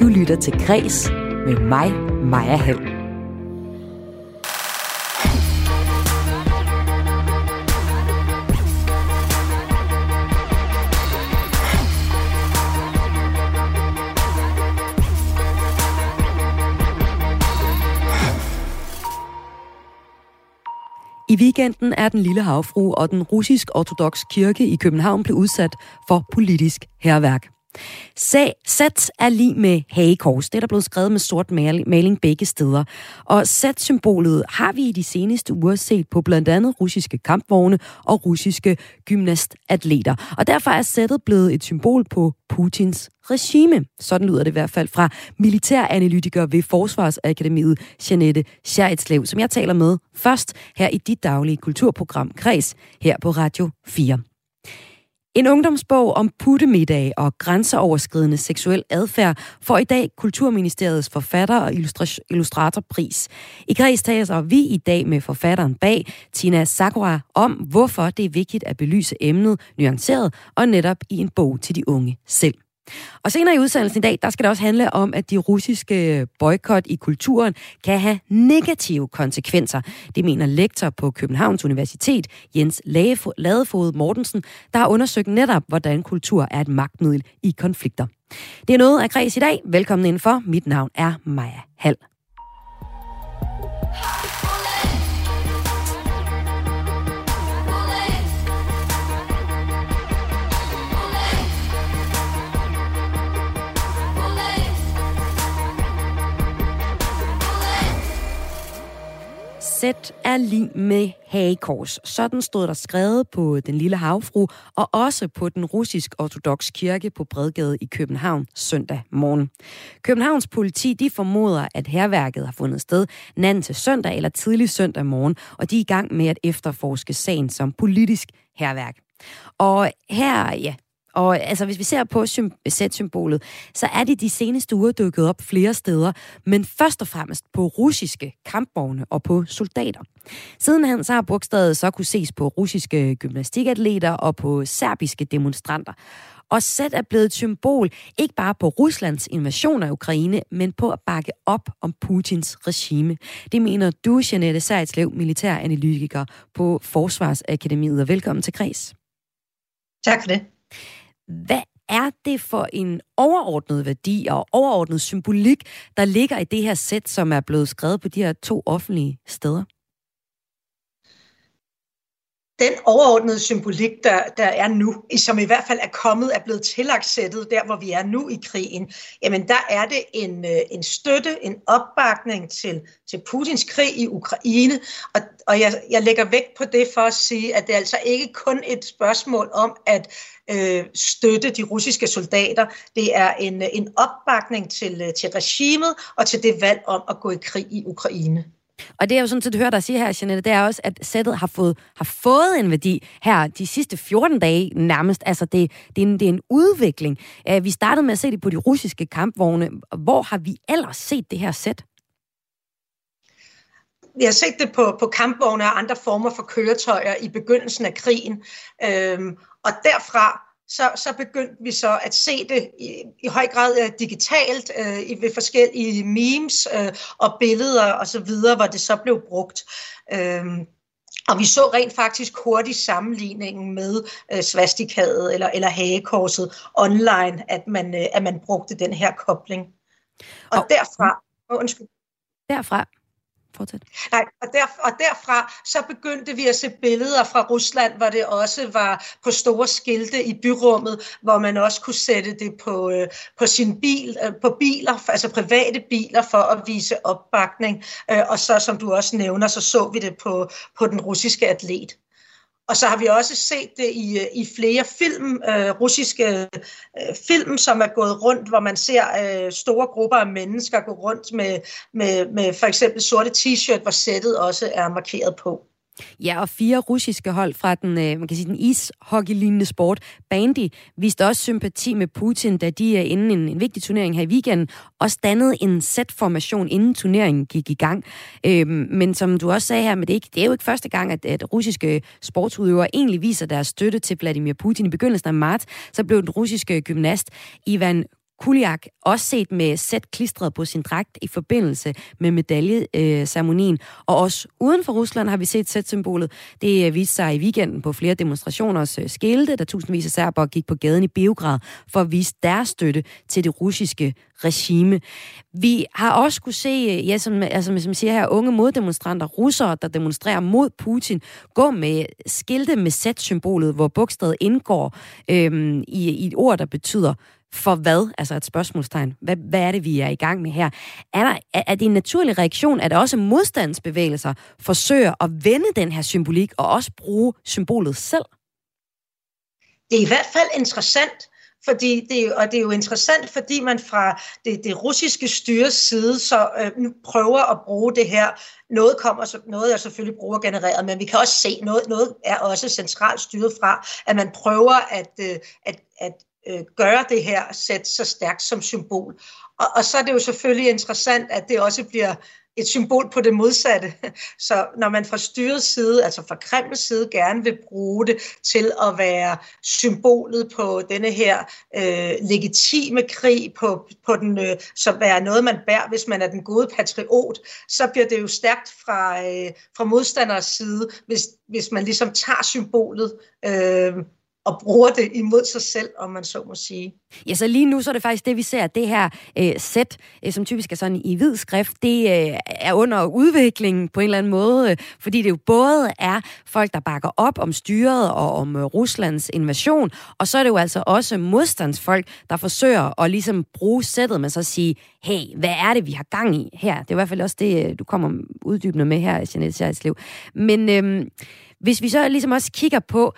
Du lytter til Græs med mig, Maja Hall. I weekenden er den lille havfru og den russisk-ortodox kirke i København blev udsat for politisk herværk. Sæt er lige med hagekors. Det er der blevet skrevet med sort maling begge steder. Og sæt-symbolet har vi i de seneste uger set på blandt andet russiske kampvogne og russiske gymnastatleter. Og derfor er sættet blevet et symbol på Putins regime. Sådan lyder det i hvert fald fra militæranalytiker ved Forsvarsakademiet, Janette Scheritslev, som jeg taler med først her i dit daglige kulturprogram Kreds her på Radio 4. En ungdomsbog om puttemiddag og grænseoverskridende seksuel adfærd får i dag Kulturministeriets forfatter- og illustratorpris. I kreds tager vi i dag med forfatteren bag, Tina Sakura, om hvorfor det er vigtigt at belyse emnet nuanceret og netop i en bog til de unge selv. Og senere i udsendelsen i dag, der skal det også handle om, at de russiske boykot i kulturen kan have negative konsekvenser. Det mener lektor på Københavns Universitet, Jens Ladefod Mortensen, der har undersøgt netop, hvordan kultur er et magtmiddel i konflikter. Det er noget af Græs i dag. Velkommen indenfor. Mit navn er Maja Hall. Sæt er lige med hagekors. Sådan stod der skrevet på Den Lille Havfru, og også på den russisk-ortodox kirke på Bredgade i København søndag morgen. Københavns politi de formoder, at herværket har fundet sted natten til søndag eller tidlig søndag morgen, og de er i gang med at efterforske sagen som politisk herværk. Og her, ja, og altså, hvis vi ser på Z-symbolet, så er det de seneste uger dukket op flere steder, men først og fremmest på russiske kampvogne og på soldater. Sidenhen så har bogstavet så kunne ses på russiske gymnastikatleter og på serbiske demonstranter. Og Z er blevet et symbol ikke bare på Ruslands invasion af Ukraine, men på at bakke op om Putins regime. Det mener du, Janette Sejtslev, militæranalytiker på Forsvarsakademiet. Og velkommen til Kreds. Tak for det. Hvad er det for en overordnet værdi og overordnet symbolik, der ligger i det her sæt, som er blevet skrevet på de her to offentlige steder? den overordnede symbolik, der, der er nu, som i hvert fald er kommet, er blevet tillagt sættet der, hvor vi er nu i krigen, jamen der er det en, øh, en støtte, en opbakning til, til Putins krig i Ukraine, og, og jeg, jeg lægger vægt på det for at sige, at det er altså ikke kun et spørgsmål om at øh, støtte de russiske soldater, det er en, en opbakning til, til regimet og til det valg om at gå i krig i Ukraine. Og det er jo sådan set hører dig sige her, Jeanette, det er også, at sættet har fået, har fået en værdi her de sidste 14 dage nærmest. Altså, det, det, er, en, det er en udvikling. Uh, vi startede med at se det på de russiske kampvogne. Hvor har vi ellers set det her sæt? Vi har set det på, på kampvogne og andre former for køretøjer i begyndelsen af krigen. Øhm, og derfra så, så begyndte vi så at se det i, i høj grad uh, digitalt uh, ved forskellige memes uh, og billeder og så videre, hvor det så blev brugt. Uh, og vi så rent faktisk hurtigt sammenligningen med uh, svastikadet eller, eller hagekorset online, at man, uh, at man brugte den her kobling. Og, og derfra... Oh, undskyld. Derfra Fortsæt. Nej, og, der, og derfra så begyndte vi at se billeder fra Rusland, hvor det også var på store skilte i byrummet, hvor man også kunne sætte det på, øh, på sin bil, øh, på biler, altså private biler, for at vise opbakning. Øh, og så, som du også nævner, så så vi det på, på den russiske atlet. Og så har vi også set det i, øh, i flere film, øh, russiske øh, film, som er gået rundt, hvor man ser øh, store grupper af mennesker gå rundt med, med, med for eksempel sorte t-shirt, hvor sættet også er markeret på. Ja, og fire russiske hold fra den, øh, man kan sige, den ishockey-lignende sport, Bandy, viste også sympati med Putin, da de er inden en, en vigtig turnering her i weekenden også dannede en set-formation, inden turneringen gik i gang. Øhm, men som du også sagde her, men det, er ikke, det er jo ikke første gang, at, at russiske sportsudøvere egentlig viser deres støtte til Vladimir Putin. I begyndelsen af marts, så blev den russiske gymnast Ivan Kuliak også set med sæt klistret på sin dragt i forbindelse med medaljeceremonien. Og også uden for Rusland har vi set sæt-symbolet. Det øh, viste sig i weekenden på flere demonstrationers øh, skilte, da tusindvis af serber gik på gaden i Beograd for at vise deres støtte til det russiske regime. Vi har også kunne se, øh, ja, som, altså, som siger her, unge moddemonstranter, russere, der demonstrerer mod Putin, gå med skilte med sæt-symbolet, hvor bogstavet indgår øhm, i, i et ord, der betyder for hvad? Altså et spørgsmålstegn. Hvad, hvad er det, vi er i gang med her? Er, der, er, er det en naturlig reaktion, at også modstandsbevægelser forsøger at vende den her symbolik og også bruge symbolet selv? Det er i hvert fald interessant, fordi det, og det er jo interessant, fordi man fra det, det russiske styres side så øh, nu prøver at bruge det her. Noget kommer, noget er selvfølgelig brugergenereret, men vi kan også se, noget, noget er også centralt styret fra, at man prøver at, øh, at, at øh, gøre det her sæt så stærkt som symbol. Og, og så er det jo selvfølgelig interessant, at det også bliver et symbol på det modsatte. Så når man fra styrets side, altså fra Kremls side, gerne vil bruge det til at være symbolet på denne her øh, legitime krig, på, på den, øh, som er noget, man bærer, hvis man er den gode patriot, så bliver det jo stærkt fra, øh, fra modstanders side, hvis, hvis man ligesom tager symbolet øh, og bruger det imod sig selv, om man så må sige. Ja, så lige nu så er det faktisk det, vi ser, det her øh, sæt, øh, som typisk er sådan i hvid skrift, det øh, er under udvikling på en eller anden måde, øh, fordi det jo både er folk, der bakker op om styret og om øh, Ruslands invasion, og så er det jo altså også modstandsfolk, der forsøger at ligesom bruge sættet, men så sige, hey, hvad er det, vi har gang i her? Det er i hvert fald også det, øh, du kommer uddybende med her, Jeanette liv. Men øh, hvis vi så ligesom også kigger på,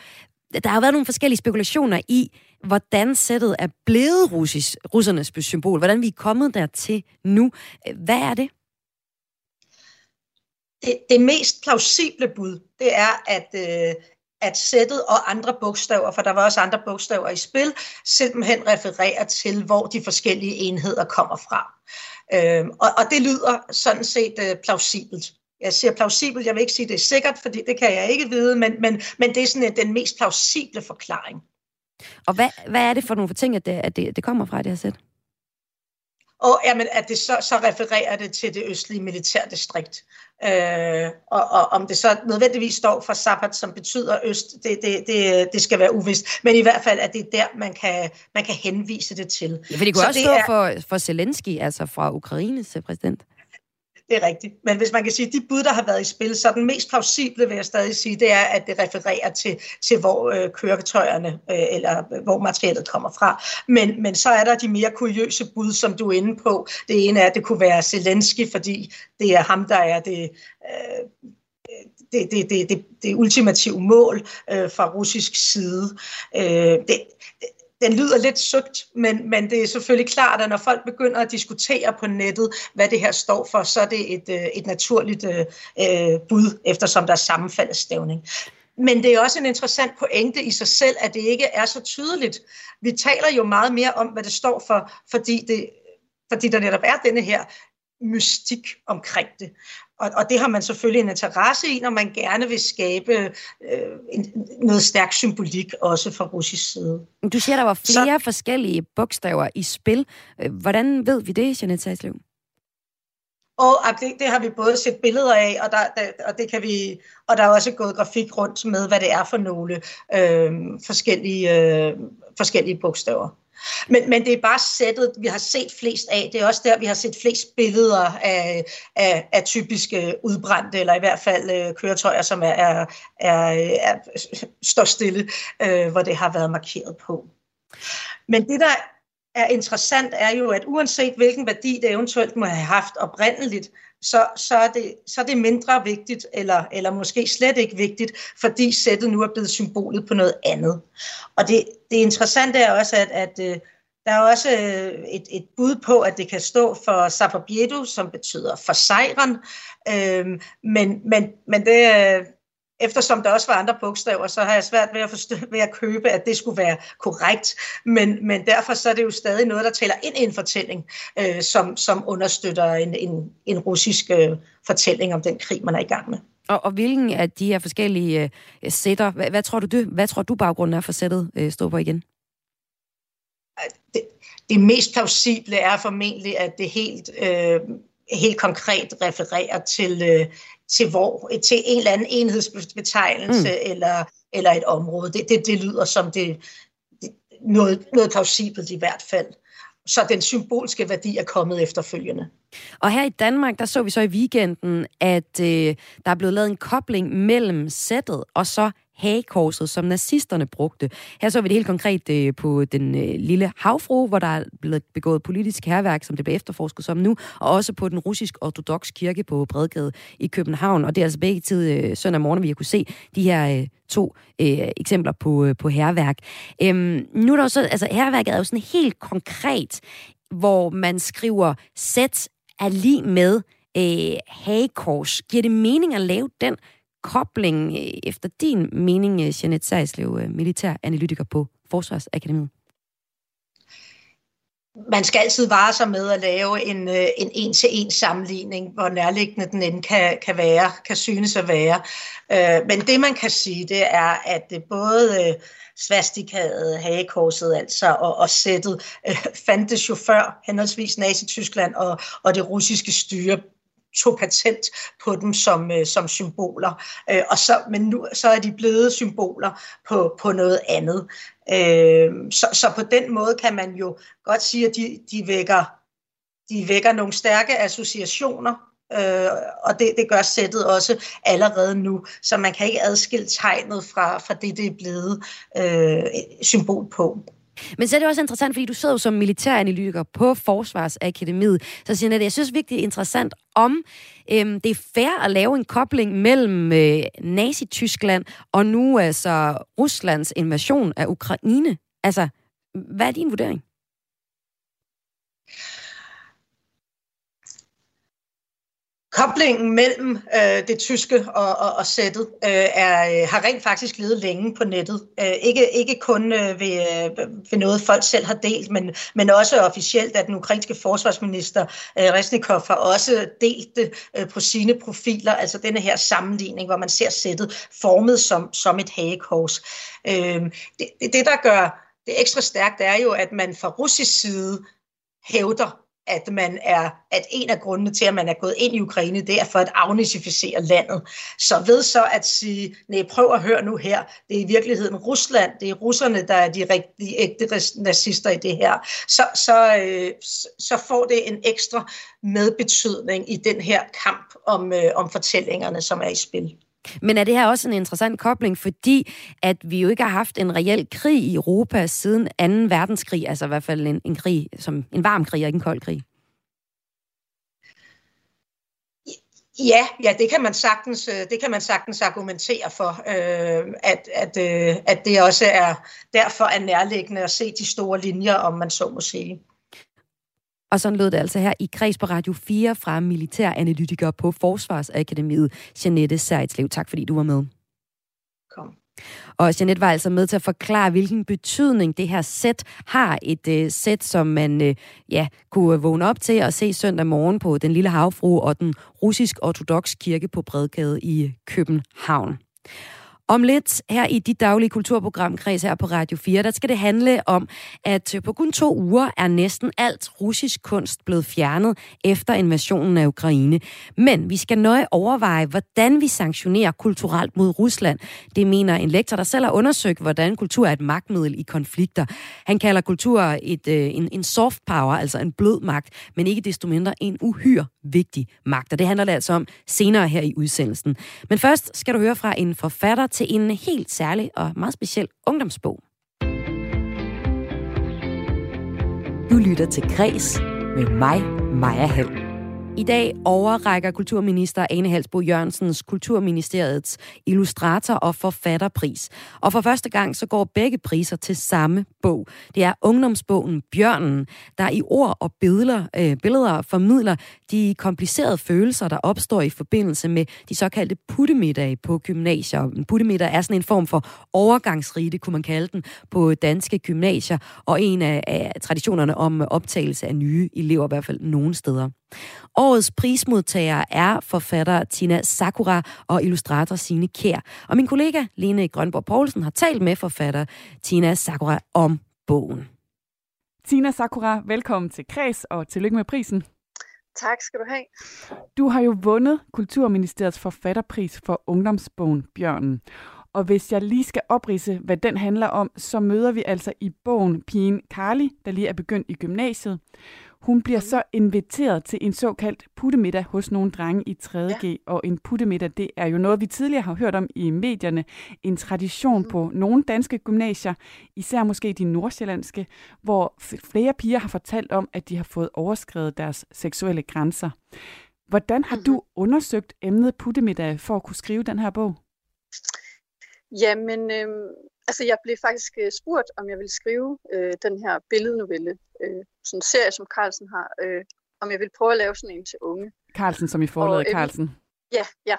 der har været nogle forskellige spekulationer i, hvordan sættet er blevet russisk, russernes symbol, hvordan vi er kommet dertil nu. Hvad er det? Det, det mest plausible bud, det er, at, øh, at sættet og andre bogstaver, for der var også andre bogstaver i spil, simpelthen refererer til, hvor de forskellige enheder kommer fra. Øh, og, og det lyder sådan set øh, plausibelt jeg siger plausibelt, jeg vil ikke sige, det er sikkert, fordi det kan jeg ikke vide, men, men, men det er sådan den mest plausible forklaring. Og hvad, hvad er det for nogle ting, at det, at det, det kommer fra, det her sæt? Og jamen, at det så, så refererer det til det østlige militærdistrikt. Øh, og, og om det så nødvendigvis står for Sabbat, som betyder øst, det, det, det, det skal være uvist. Men i hvert fald, at det er der, man kan, man kan henvise det til. Ja, for det kunne så også det stå er, for, for Zelensky, altså fra Ukraines præsident det er rigtigt. Men hvis man kan sige, at de bud, der har været i spil, så den mest plausible, vil jeg stadig sige, det er, at det refererer til, til hvor øh, køretøjerne øh, eller øh, hvor materialet kommer fra. Men, men så er der de mere kuriøse bud, som du er inde på. Det ene er, at det kunne være Zelensky, fordi det er ham, der er det... Øh, det, det, det, det, det ultimative mål øh, fra russisk side. Øh, det, den lyder lidt søgt, men, men det er selvfølgelig klart, at når folk begynder at diskutere på nettet, hvad det her står for, så er det et, øh, et naturligt øh, øh, bud, eftersom der er sammenfaldsstævning. Men det er også en interessant pointe i sig selv, at det ikke er så tydeligt. Vi taler jo meget mere om, hvad det står for, fordi, det, fordi der netop er denne her mystik omkring det. Og, og det har man selvfølgelig en interesse i, når man gerne vil skabe øh, en, noget stærk symbolik, også fra russisk side. Du siger, der var flere Så, forskellige bogstaver i spil. Øh, hvordan ved vi det, Jeanette Saslev? Og det, det har vi både set billeder af, og, der, der, og, det kan vi, og der er også gået grafik rundt med, hvad det er for nogle øh, forskellige, øh, forskellige bogstaver. Men, men det er bare sættet, vi har set flest af. Det er også der, vi har set flest billeder af, af, af typiske udbrændte, eller i hvert fald øh, køretøjer, som er, er, er, er, står stille, øh, hvor det har været markeret på. Men det, der er interessant, er jo, at uanset hvilken værdi det eventuelt må have haft oprindeligt, så, så, er, det, så er det mindre vigtigt, eller, eller måske slet ikke vigtigt, fordi sættet nu er blevet symbolet på noget andet. Og det, det interessante er også, at, at øh, der er også øh, et, et bud på, at det kan stå for Sapabiedo, som betyder for sejren, øhm, men, men, men det, øh, eftersom der også var andre bogstaver, så har jeg svært ved at, forstå, ved at købe, at det skulle være korrekt. Men, men derfor så er det jo stadig noget, der tæller ind i en fortælling, øh, som, som understøtter en, en, en russisk øh, fortælling om den krig, man er i gang med. Og, og hvilken af de her forskellige øh, sætter, hvad, hvad, tror du, du, hvad tror du baggrunden er for sættet, øh, står på igen? det, det mest plausible er formentlig, at det helt, øh, helt konkret refererer til, øh, til, hvor, til en eller anden enhedsbetegnelse mm. eller, eller et område. Det, det, det lyder som det, det noget, noget plausibelt i hvert fald så den symbolske værdi er kommet efterfølgende. Og her i Danmark, der så vi så i weekenden, at øh, der er blevet lavet en kobling mellem sættet og så hagekorset, som nazisterne brugte. Her så vi det helt konkret øh, på den øh, lille havfru, hvor der er blevet begået politisk herværk, som det bliver efterforsket som nu, og også på den russisk-ortodox kirke på Bredgade i København. Og det er altså begge tid øh, søndag morgen, vi har kunne se de her øh, to øh, eksempler på, øh, på herværk. Øhm, nu er der jo så, altså herværket er jo sådan helt konkret, hvor man skriver, sæt er lige med øh, hagekors. Giver det mening at lave den kobling øh, efter din mening, øh, Jeanette Sejslev, øh, militær analytiker på Forsvarsakademiet? Man skal altid vare sig med at lave en, en en-til-en sammenligning, hvor nærliggende den end kan, kan være, kan synes at være. Men det man kan sige, det er, at det både svastikaet, hagekorset altså, og, og sættet fandtes jo før henholdsvis Nazi-Tyskland og, og det russiske styre tog patent på dem som, øh, som symboler. Øh, og så, men nu så er de blevet symboler på, på noget andet. Øh, så, så på den måde kan man jo godt sige, at de, de, vækker, de vækker nogle stærke associationer, øh, og det, det gør sættet også allerede nu, så man kan ikke adskille tegnet fra, fra det, det er blevet øh, symbol på. Men så er det også interessant, fordi du sidder jo som militæranalytiker på Forsvarsakademiet. Så siger jeg, jeg synes virkelig det er interessant, om øhm, det er fair at lave en kobling mellem øh, Nazi-Tyskland og nu altså Ruslands invasion af Ukraine. Altså, hvad er din vurdering? Koblingen mellem øh, det tyske og, og, og sættet øh, er, øh, har rent faktisk levet længe på nettet. Øh, ikke, ikke kun øh, ved, øh, ved noget, folk selv har delt, men, men også officielt, at den ukrainske forsvarsminister øh, Resnikov har også delt det øh, på sine profiler, altså denne her sammenligning, hvor man ser sættet formet som, som et hagekors. Øh, det, det, der gør det ekstra stærkt, er jo, at man fra russisk side hævder, at man er, at en af grundene til, at man er gået ind i Ukraine, det er for at afnazificere landet. Så ved så at sige, nej, prøv at høre nu her, det er i virkeligheden Rusland, det er russerne, der er de rigtige ægte nazister i det her, så, så, øh, så får det en ekstra medbetydning i den her kamp om, øh, om fortællingerne, som er i spil. Men er det her også en interessant kobling, fordi at vi jo ikke har haft en reel krig i Europa siden 2. verdenskrig, altså i hvert fald en, en krig, som en varm krig og ikke en kold krig? Ja, ja, det kan man sagtens, øh, det kan man sagtens argumentere for, øh, at, at, øh, at det også er derfor er nærliggende at se de store linjer, om man så må sige. Og sådan lød det altså her i Kreds på Radio 4 fra militæranalytiker på Forsvarsakademiet, Janette Sejtslev. Tak fordi du var med. Kom. Og Jeanette var altså med til at forklare, hvilken betydning det her sæt har. Et øh, sæt, som man øh, ja, kunne vågne op til og se søndag morgen på Den Lille Havfru og den russisk-ortodox kirke på Bredgade i København. Om lidt her i dit daglige kulturprogram Kreds her på Radio 4, der skal det handle om, at øh, på kun to uger er næsten alt russisk kunst blevet fjernet efter invasionen af Ukraine. Men vi skal nøje overveje, hvordan vi sanktionerer kulturelt mod Rusland. Det mener en lektor, der selv har undersøgt, hvordan kultur er et magtmiddel i konflikter. Han kalder kultur et, øh, en, en soft power, altså en blød magt, men ikke desto mindre en uhyre vigtig magt. Og det handler det altså om senere her i udsendelsen. Men først skal du høre fra en forfatter til en helt særlig og meget speciel ungdomsbog. Du lytter til Græs med mig, Maja Hall. I dag overrækker kulturminister Ane Halsbo Jørgensens Kulturministeriets illustrator- og forfatterpris. Og for første gang så går begge priser til samme bog. Det er ungdomsbogen Bjørnen, der i ord og billeder, øh, billeder formidler de komplicerede følelser, der opstår i forbindelse med de såkaldte puttemiddage på gymnasier. En puttemiddag er sådan en form for overgangsrite, kunne man kalde den, på danske gymnasier, og en af, af traditionerne om optagelse af nye elever, i hvert fald nogle steder. Årets prismodtager er forfatter Tina Sakura og illustrator Sine Kær. Og min kollega Lene Grønborg Poulsen har talt med forfatter Tina Sakura om bogen. Tina Sakura, velkommen til Kreds, og tillykke med prisen. Tak skal du have. Du har jo vundet Kulturministeriets forfatterpris for ungdomsbogen Bjørnen. Og hvis jeg lige skal oprise, hvad den handler om, så møder vi altså i bogen pigen Carly, der lige er begyndt i gymnasiet. Hun bliver så inviteret til en såkaldt puttemiddag hos nogle drenge i 3.G, ja. og en puttemiddag, det er jo noget, vi tidligere har hørt om i medierne. En tradition mm. på nogle danske gymnasier, især måske de nordsjællandske, hvor flere piger har fortalt om, at de har fået overskrevet deres seksuelle grænser. Hvordan har mm-hmm. du undersøgt emnet puttemiddag for at kunne skrive den her bog? Jamen, øh, altså jeg blev faktisk øh, spurgt, om jeg ville skrive øh, den her billednovelle, øh, sådan en serie, som Carlsen har, øh, om jeg ville prøve at lave sådan en til unge. Carlsen, som i forladet øh, Carlsen? Ja, ja,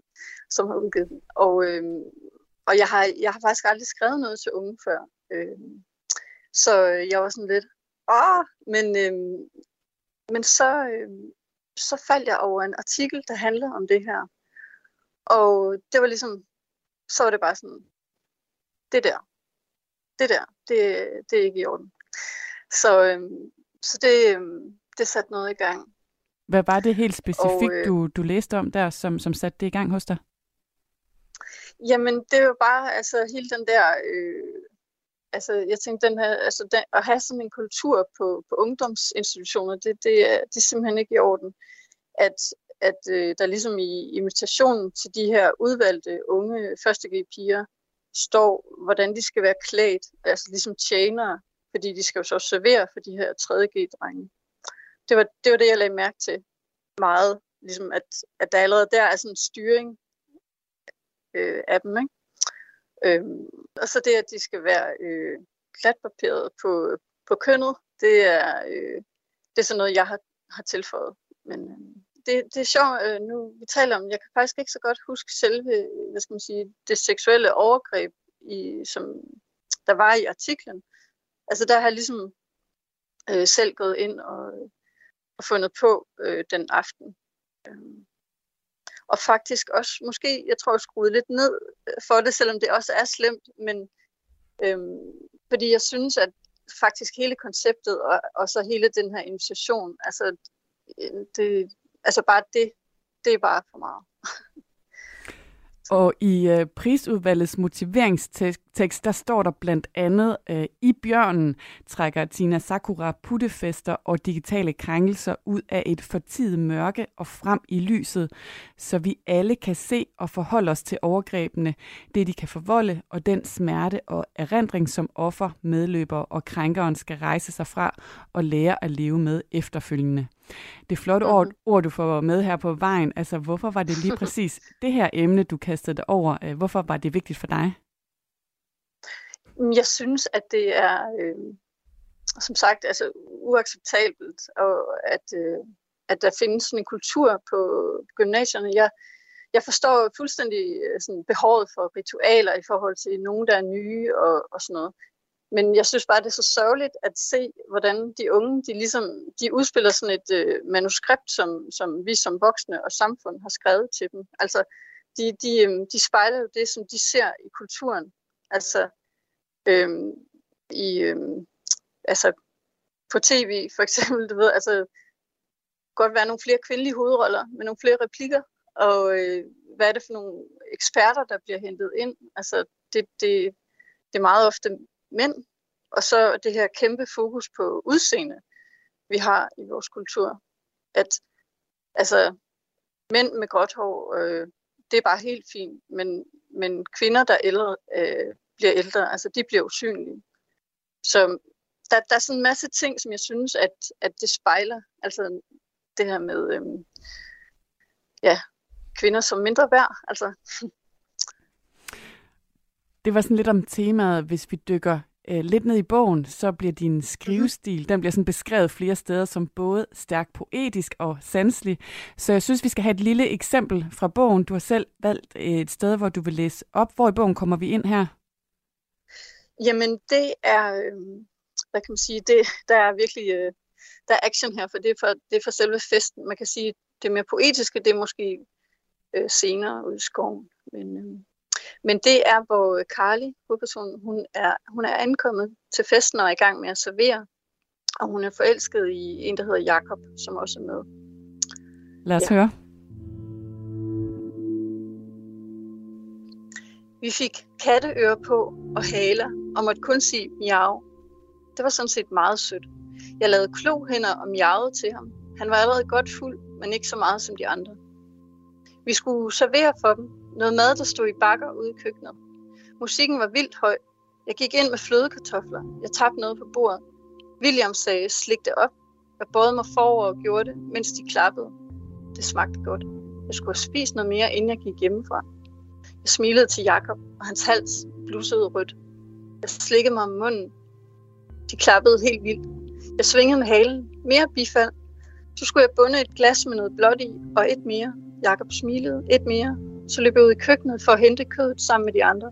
som har udgivet den. Og, øh, og jeg, har, jeg har faktisk aldrig skrevet noget til unge før. Øh, så jeg var sådan lidt, åh, men, øh, men så, øh, så faldt jeg over en artikel, der handler om det her. Og det var ligesom, så var det bare sådan, det der, det der, det, det er ikke i orden. Så, øhm, så det, øhm, det satte noget i gang. Hvad var det helt specifikt, og, øh, du, du læste om der, som, som satte det i gang hos dig? Jamen, det var bare altså hele den der... Øh, altså, jeg tænkte, den her, altså, den, at have sådan en kultur på, på ungdomsinstitutioner, det, det, er, det er simpelthen ikke i orden. At, at øh, der ligesom i invitationen til de her udvalgte unge første piger står, hvordan de skal være klædt, altså ligesom tjenere, fordi de skal jo så servere for de her 3G-drenge. Det var, det var det, jeg lagde mærke til meget, ligesom at, at der allerede der er sådan en styring øh, af dem, ikke? Øhm, og så det, at de skal være øh, klatpaperet på, på kønnet, det er, øh, det er sådan noget, jeg har, har tilføjet. Men, øh, det, det er sjovt, øh, nu vi taler om, jeg kan faktisk ikke så godt huske selve, øh, hvad skal man sige, det seksuelle overgreb, i, som der var i artiklen. Altså der har jeg ligesom øh, selv gået ind og, og fundet på øh, den aften. Øh, og faktisk også, måske, jeg tror, jeg skruede lidt ned øh, for det, selvom det også er slemt, men øh, fordi jeg synes, at faktisk hele konceptet og, og så hele den her invitation, altså øh, det, altså bare det, det er bare for meget. Og i øh, prisudvalgets motiveringstekst, der står der blandt andet, øh, i bjørnen trækker Tina Sakura puttefester og digitale krænkelser ud af et fortidigt mørke og frem i lyset, så vi alle kan se og forholde os til overgrebene, det de kan forvolde, og den smerte og erindring, som offer, medløber og krænkeren skal rejse sig fra og lære at leve med efterfølgende. Det flotte ord, mm-hmm. ord, du får med her på vejen, altså hvorfor var det lige præcis det her emne, du kastede dig over? Øh, hvorfor var det vigtigt for dig? Jeg synes, at det er, øh, som sagt, altså uacceptabelt, og at, øh, at der findes sådan en kultur på gymnasierne. Jeg, jeg forstår fuldstændig øh, sådan, behovet for ritualer i forhold til nogen, der er nye og, og sådan noget. Men jeg synes bare, det er så sørgeligt at se, hvordan de unge, de ligesom, de udspiller sådan et øh, manuskript, som, som vi som voksne og samfund har skrevet til dem. Altså, de, de, øh, de spejler jo det, som de ser i kulturen. Altså, øh, i, øh, altså på tv for eksempel, du ved, altså, godt være nogle flere kvindelige hovedroller med nogle flere replikker, og øh, hvad er det for nogle eksperter, der bliver hentet ind? Altså, det, det, det er meget ofte mænd, og så det her kæmpe fokus på udseende, vi har i vores kultur. At altså, mænd med gråt hår, øh, det er bare helt fint, men, men kvinder, der ældre, øh, bliver ældre, altså de bliver usynlige. Så der, der er sådan en masse ting, som jeg synes, at, at det spejler. Altså det her med øh, ja, kvinder som mindre værd. Altså, det var sådan lidt om temaet, hvis vi dykker øh, lidt ned i bogen, så bliver din skrivestil, mm-hmm. den bliver sådan beskrevet flere steder som både stærkt poetisk og sanselig. Så jeg synes, vi skal have et lille eksempel fra bogen. Du har selv valgt et sted, hvor du vil læse op. Hvor i bogen kommer vi ind her? Jamen, det er, øh, hvad kan man sige, det, der er virkelig, øh, der er action her, for det er for, det er for selve festen. Man kan sige, det mere poetiske, det er måske øh, senere ude i skoven. Men, øh, men det er, hvor Carly, hovedpersonen, hun er, hun er ankommet til festen og er i gang med at servere. Og hun er forelsket i en, der hedder Jakob, som også er med. Lad os ja. høre. Vi fik katteører på og haler, og måtte kun sige miau. Det var sådan set meget sødt. Jeg lavede klohænder og miavede til ham. Han var allerede godt fuld, men ikke så meget som de andre. Vi skulle servere for dem. Noget mad, der stod i bakker ude i køkkenet. Musikken var vildt høj. Jeg gik ind med flødekartofler. Jeg tabte noget på bordet. William sagde, slik det op. Jeg bøjede mig forover og gjorde det, mens de klappede. Det smagte godt. Jeg skulle have spist noget mere, inden jeg gik hjemmefra. Jeg smilede til Jakob, og hans hals blussede rødt. Jeg slikkede mig om munden. De klappede helt vildt. Jeg svingede med halen. Mere bifald. Så skulle jeg bunde et glas med noget blåt i, og et mere. Jakob smilede. Et mere. Så løb jeg ud i køkkenet for at hente kødet sammen med de andre.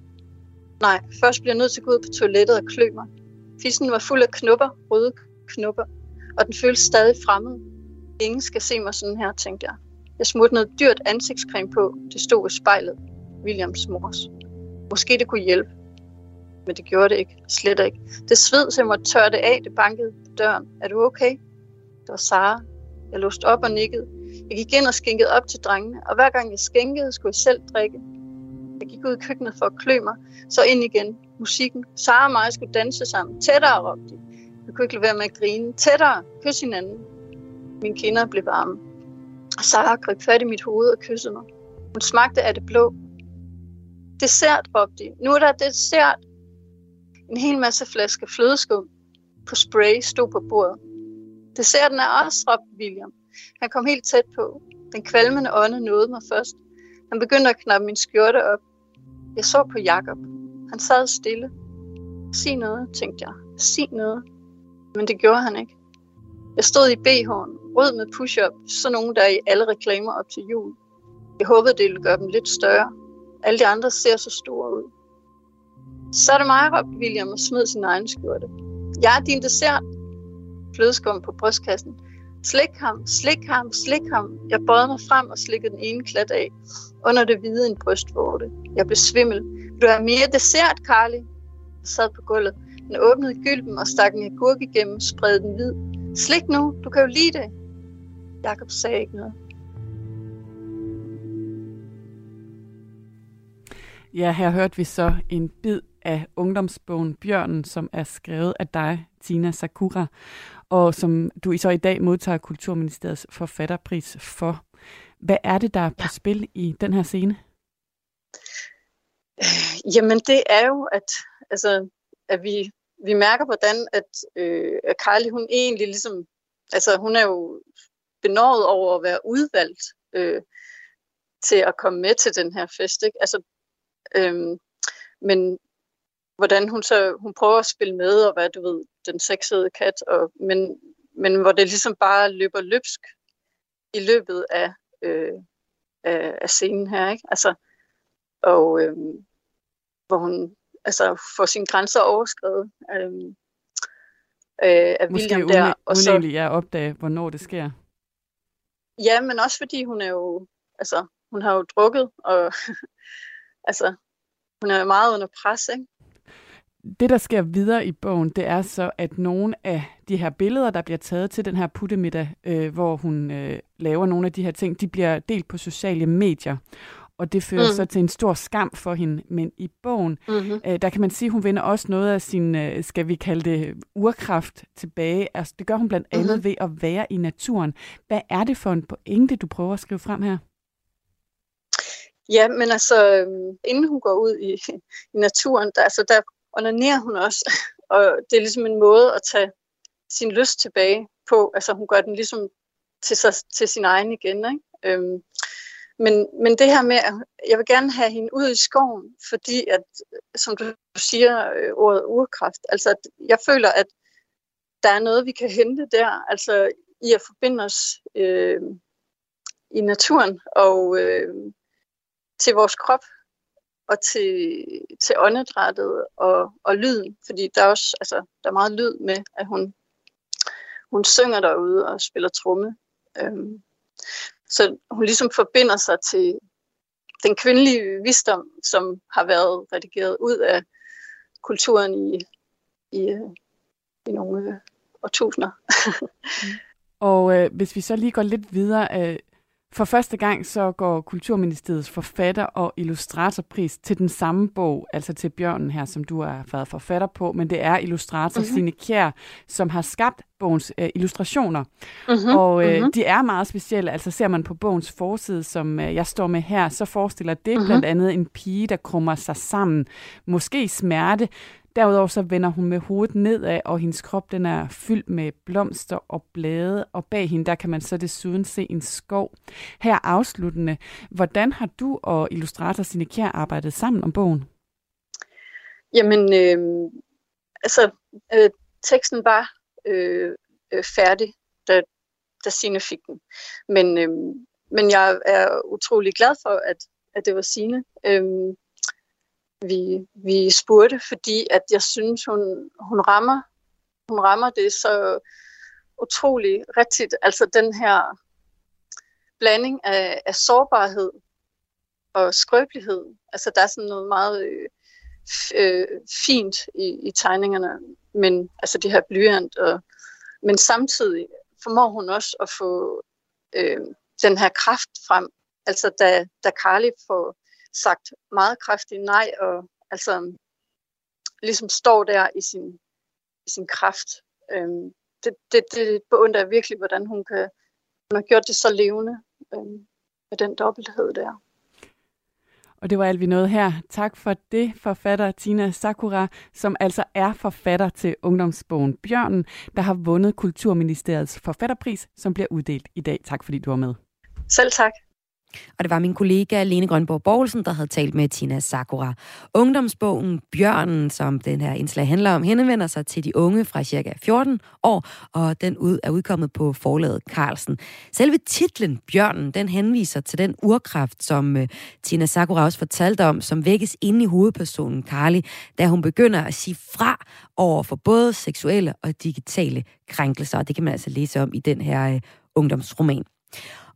Nej, først bliver jeg nødt til at gå ud på toilettet og klø mig. Fissen var fuld af knupper, røde knupper, og den føltes stadig fremmed. Ingen skal se mig sådan her, tænkte jeg. Jeg smurte noget dyrt ansigtscreme på. Det stod i spejlet. Williams mors. Måske det kunne hjælpe. Men det gjorde det ikke. Slet ikke. Det sved, så jeg måtte tørre det af. Det bankede på døren. Er du okay? Det var Sara. Jeg låste op og nikkede. Jeg gik ind og skænkede op til drengene, og hver gang jeg skænkede, skulle jeg selv drikke. Jeg gik ud i køkkenet for at klø mig, så ind igen. Musikken. Sara og mig skulle danse sammen. Tættere, råbte de. Jeg kunne ikke lade være med at grine. Tættere. Kys hinanden. Mine kinder blev varme. Sara greb fat i mit hoved og kyssede mig. Hun smagte af det blå. Dessert, råbte de. Nu er der dessert. En hel masse flasker flødeskum på spray stod på bordet. Desserten er også, råbte William. Han kom helt tæt på. Den kvalmende ånde nåede mig først. Han begyndte at knappe min skjorte op. Jeg så på Jakob. Han sad stille. Sig noget, tænkte jeg. Sig noget. Men det gjorde han ikke. Jeg stod i BH'en, rød med push-up, så nogen der er i alle reklamer op til jul. Jeg håbede, det ville gøre dem lidt større. Alle de andre ser så store ud. Så er det mig, råbte William og smed sin egen skjorte. Jeg er din dessert. Flødeskum på brystkassen. Slik ham, slik ham, slik ham. Jeg bøjede mig frem og slikkede den ene klat af. Under det hvide en brystvorte. Jeg blev svimmel. Vil du have mere dessert, Carly? Jeg sad på gulvet. Den åbnede gylden og stak en agurk igennem, spredte den hvid. Slik nu, du kan jo lide det. Jakob sagde ikke noget. Ja, her hørte vi så en bid af ungdomsbogen Bjørnen, som er skrevet af dig, Tina Sakura, og som du så i dag modtager Kulturministeriets forfatterpris for. Hvad er det, der er på spil i den her scene? Jamen det er jo, at, altså, at vi, vi mærker, hvordan at, øh, at Kylie, hun egentlig ligesom, altså hun er jo benåret over at være udvalgt øh, til at komme med til den her fest. Ikke? Altså, øh, men hvordan hun så hun prøver at spille med, og hvad du ved, den sexede kat, og, men, men hvor det ligesom bare løber løbsk i løbet af, øh, af, af scenen her, ikke? Altså, og øh, hvor hun altså får sine grænser overskrevet øh, øh, af Måske William der. og så egentlig er opdage, hvornår det sker. Ja, men også fordi hun er jo, altså, hun har jo drukket, og altså, hun er jo meget under pres, ikke? Det, der sker videre i bogen, det er så, at nogle af de her billeder, der bliver taget til den her puttemiddag, øh, hvor hun øh, laver nogle af de her ting, de bliver delt på sociale medier. Og det fører mm. så til en stor skam for hende. Men i bogen, mm-hmm. øh, der kan man sige, at hun vinder også noget af sin, øh, skal vi kalde det, urkraft tilbage. Altså, det gør hun blandt andet mm-hmm. ved at være i naturen. Hvad er det for en pointe, du prøver at skrive frem her? Ja, men altså, øhm, inden hun går ud i, i naturen, der, altså, der onanerer hun også. Og det er ligesom en måde at tage sin lyst tilbage på. Altså hun gør den ligesom til, sig, til sin egen igen. Ikke? Øhm, men, men det her med, at jeg vil gerne have hende ud i skoven, fordi at, som du siger, øh, ordet urkraft, altså at jeg føler, at der er noget, vi kan hente der, altså i at forbinde os øh, i naturen og øh, til vores krop, og til, til åndedrættet og, og lyden, fordi der er også altså, der er meget lyd med, at hun, hun synger derude og spiller tromme. Øhm, så hun ligesom forbinder sig til den kvindelige visdom, som har været redigeret ud af kulturen i, i, i nogle øh, årtusinder. og øh, hvis vi så lige går lidt videre, øh, for første gang så går Kulturministeriets forfatter- og illustratorpris til den samme bog, altså til Bjørnen her, som du har været forfatter på, men det er illustrator mm-hmm. Signe Kjær, som har skabt bogens øh, illustrationer. Mm-hmm. Og øh, mm-hmm. de er meget specielle. Altså ser man på bogens forside, som øh, jeg står med her, så forestiller det mm-hmm. blandt andet en pige, der krummer sig sammen. Måske smerte, Derudover så vender hun med hovedet nedad, og hendes krop den er fyldt med blomster og blade, og bag hende der kan man så desuden se en skov. Her afsluttende, hvordan har du og illustrator Signe Kjær arbejdet sammen om bogen? Jamen, øh, altså, øh, teksten var øh, øh, færdig, da, da Signe fik den. Men, øh, men jeg er utrolig glad for, at, at det var Signe. Øh, vi, vi spurgte, fordi at jeg synes, hun, hun, rammer, hun rammer det så utrolig rigtigt. Altså den her blanding af, af sårbarhed og skrøbelighed. Altså der er sådan noget meget øh, øh, fint i, i tegningerne, men altså det her blyant. Og, men samtidig formår hun også at få øh, den her kraft frem. Altså da, da Carly får sagt meget kraftigt nej, og altså ligesom står der i sin, i sin kraft. Øhm, det, det, det beundrer jeg virkelig, hvordan hun, kan, hun har gjort det så levende øhm, med den dobbelthed der. Og det var alt, vi nåede her. Tak for det, forfatter Tina Sakura, som altså er forfatter til ungdomsbogen Bjørnen, der har vundet Kulturministeriets forfatterpris, som bliver uddelt i dag. Tak fordi du var med. Selv tak. Og det var min kollega Lene Grønborg Borgelsen, der havde talt med Tina Sakura. Ungdomsbogen Bjørnen, som den her indslag handler om, henvender sig til de unge fra cirka 14 år, og den ud er udkommet på forlaget Carlsen. Selve titlen Bjørnen, den henviser til den urkraft, som øh, Tina Sakura også fortalte om, som vækkes inde i hovedpersonen Carly, da hun begynder at sige fra over for både seksuelle og digitale krænkelser. Og det kan man altså læse om i den her øh, ungdomsroman.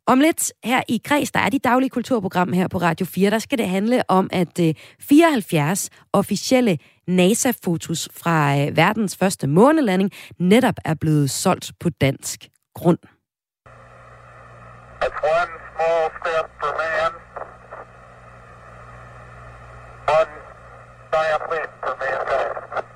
Om lidt her i Græs, der er de daglige kulturprogram her på Radio 4, der skal det handle om, at øh, 74 officielle NASA-fotos fra øh, verdens første månelanding netop er blevet solgt på dansk grund. That's one small step for man, one giant leap for mankind.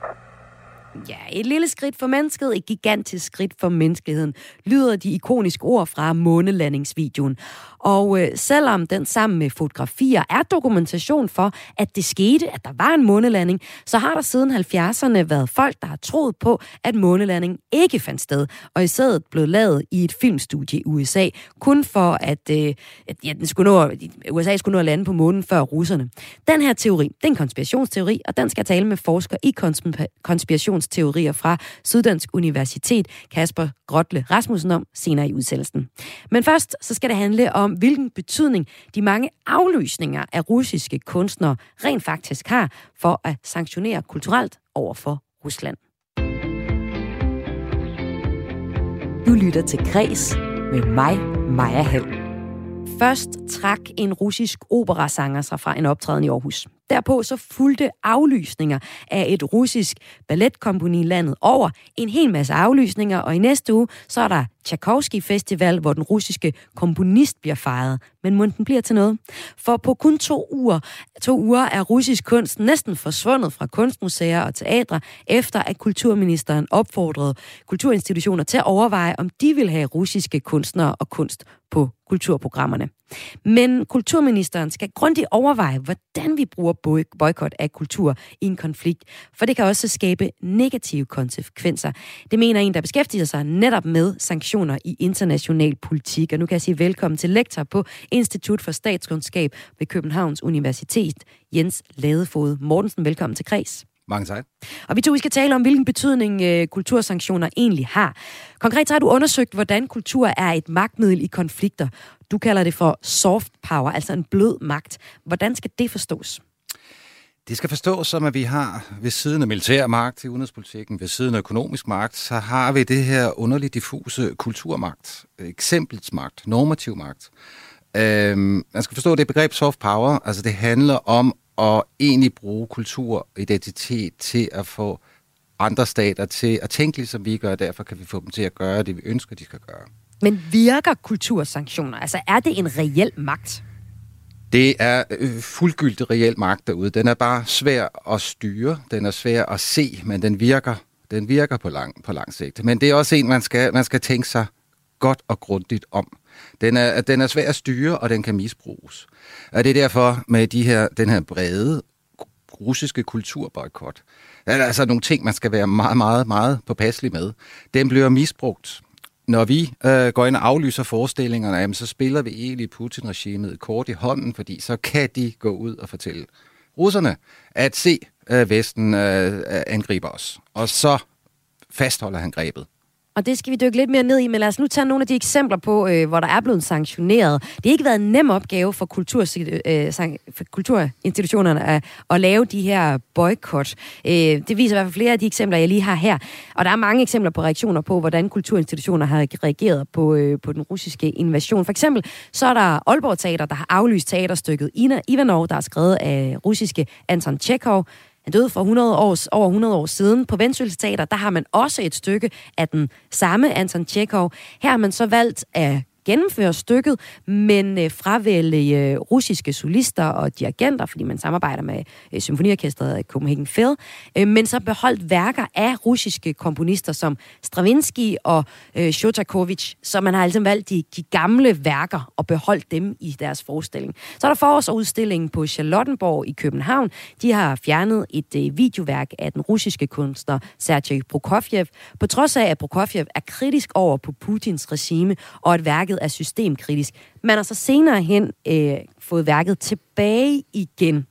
Ja, et lille skridt for mennesket, et gigantisk skridt for menneskeligheden, lyder de ikoniske ord fra månelandingsvideoen. Og øh, selvom den sammen med fotografier er dokumentation for, at det skete, at der var en månelanding, så har der siden 70'erne været folk, der har troet på, at månelanding ikke fandt sted, og i stedet blev lavet i et filmstudie i USA, kun for at, øh, at ja, den skulle nå, USA skulle nå at lande på månen før russerne. Den her teori, det er en konspirationsteori, og den skal tale med forsker i konspirationsteorier fra Syddansk Universitet, Kasper Grotle Rasmussen om senere i udsendelsen. Men først så skal det handle om hvilken betydning de mange aflysninger af russiske kunstnere rent faktisk har for at sanktionere kulturelt over for Rusland. Du lytter til Græs med mig, Maja Hall. Først trak en russisk operasanger sig fra en optræden i Aarhus. Derpå så fulgte aflysninger af et russisk balletkompani landet over. En hel masse aflysninger, og i næste uge så er der Tchaikovsky Festival, hvor den russiske komponist bliver fejret. Men må den bliver til noget? For på kun to uger, to uger er russisk kunst næsten forsvundet fra kunstmuseer og teatre, efter at kulturministeren opfordrede kulturinstitutioner til at overveje, om de vil have russiske kunstnere og kunst på kulturprogrammerne. Men kulturministeren skal grundigt overveje, hvordan vi bruger boykot af kultur i en konflikt, for det kan også skabe negative konsekvenser. Det mener en, der beskæftiger sig netop med sanktioner i international politik. Og nu kan jeg sige velkommen til lektor på Institut for Statskundskab ved Københavns Universitet, Jens Ladefod Mortensen. Velkommen til Kreds. Mange tak. Og vi to vi skal tale om, hvilken betydning øh, kultursanktioner egentlig har. Konkret så har du undersøgt, hvordan kultur er et magtmiddel i konflikter. Du kalder det for soft power, altså en blød magt. Hvordan skal det forstås? Det skal forstås som, at vi har ved siden af militær magt i udenrigspolitikken, ved siden af økonomisk magt, så har vi det her underligt diffuse kulturmagt, eksemplets magt, normativ magt. Øhm, man skal forstå det begreb soft power, altså det handler om at egentlig bruge kultur og identitet til at få andre stater til at tænke ligesom vi gør, og derfor kan vi få dem til at gøre det, vi ønsker, de skal gøre. Men virker kultursanktioner? Altså er det en reel magt? Det er øh, fuldgyldig reel magt derude. Den er bare svær at styre, den er svær at se, men den virker, den virker på lang, på lang sigt. Men det er også en, man skal, man skal tænke sig godt og grundigt om. Den er, den er svær at styre, og den kan misbruges. Og det er derfor med de her, den her brede russiske kulturboykot. Der er altså nogle ting, man skal være meget, meget, meget påpasselig med. Den bliver misbrugt. Når vi øh, går ind og aflyser forestillingerne, jamen, så spiller vi egentlig Putin-regimet kort i hånden, fordi så kan de gå ud og fortælle russerne, at se, øh, Vesten øh, angriber os. Og så fastholder han grebet. Og det skal vi dykke lidt mere ned i, men lad os nu tage nogle af de eksempler på, øh, hvor der er blevet sanktioneret. Det har ikke været en nem opgave for, kultur, øh, for kulturinstitutionerne at, at lave de her boykot. Øh, det viser i hvert fald flere af de eksempler, jeg lige har her. Og der er mange eksempler på reaktioner på, hvordan kulturinstitutioner har reageret på, øh, på den russiske invasion. For eksempel så er der Aalborg Teater, der har aflyst teaterstykket Ina Ivanov, der er skrevet af russiske Anton Chekhov. Han døde for 100 år, over 100 år siden. På Vendsyssel Teater, der har man også et stykke af den samme Anton Tjekov. Her har man så valgt at gennemføre stykket, men øh, fravælge øh, russiske solister og dirigenter, fordi man samarbejder med øh, symfoniorkestret Copenhagen Phil, øh, men så beholdt værker af russiske komponister som Stravinsky og øh, Shostakovich, så man har altså valgt de, de gamle værker og beholdt dem i deres forestilling. Så er der forårsudstillingen på Charlottenborg i København. De har fjernet et øh, videoværk af den russiske kunstner Sergej Prokofjev, på trods af, at Prokofjev er kritisk over på Putins regime, og at værket værket er systemkritisk. Man har så senere hen øh, fået værket tilbage igen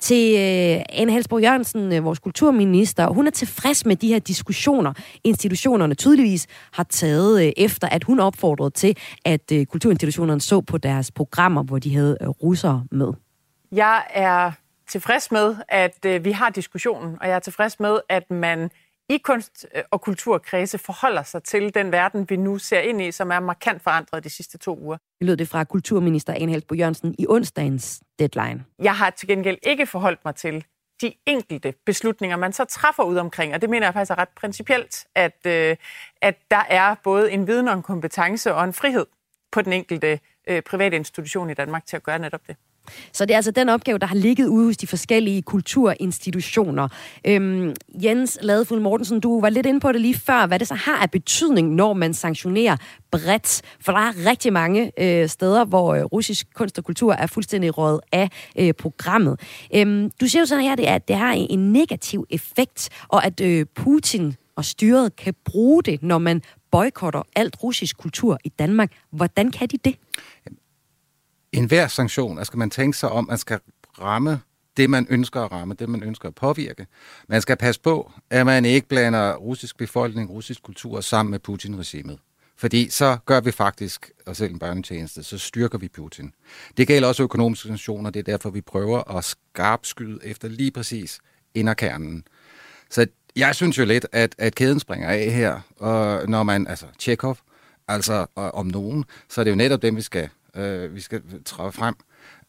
til øh, Anne Halsborg Jørgensen, øh, vores kulturminister. Hun er tilfreds med de her diskussioner, institutionerne tydeligvis har taget øh, efter, at hun opfordrede til, at øh, kulturinstitutionerne så på deres programmer, hvor de havde øh, russere med. Jeg er tilfreds med, at øh, vi har diskussionen, og jeg er tilfreds med, at man i kunst- øh, og kulturkredse forholder sig til den verden, vi nu ser ind i, som er markant forandret de sidste to uger. Det lød det fra kulturminister Ane Halsbo Jørgensen i onsdagens deadline. Jeg har til gengæld ikke forholdt mig til de enkelte beslutninger, man så træffer ud omkring, og det mener jeg faktisk er ret principielt, at, øh, at der er både en viden og en kompetence og en frihed på den enkelte øh, private institution i Danmark til at gøre netop det. Så det er altså den opgave, der har ligget ude hos de forskellige kulturinstitutioner. Øhm, Jens Ladefuld Mortensen, du var lidt inde på det lige før, hvad det så har af betydning, når man sanktionerer bredt. For der er rigtig mange øh, steder, hvor øh, russisk kunst og kultur er fuldstændig rådet af øh, programmet. Øhm, du siger jo sådan her, at det har en negativ effekt, og at øh, Putin og styret kan bruge det, når man boykotter alt russisk kultur i Danmark. Hvordan kan de det? En hver sanktion, at skal man tænke sig om, at man skal ramme det, man ønsker at ramme, det, man ønsker at påvirke. Man skal passe på, at man ikke blander russisk befolkning, russisk kultur sammen med Putin-regimet. Fordi så gør vi faktisk os selv en børnetjeneste, så styrker vi Putin. Det gælder også økonomiske sanktioner, det er derfor, vi prøver at skarpskyde efter lige præcis inderkernen. Så jeg synes jo lidt, at, at kæden springer af her, og når man, altså Tjekov, altså om nogen, så er det jo netop dem, vi skal øh, vi skal træde frem.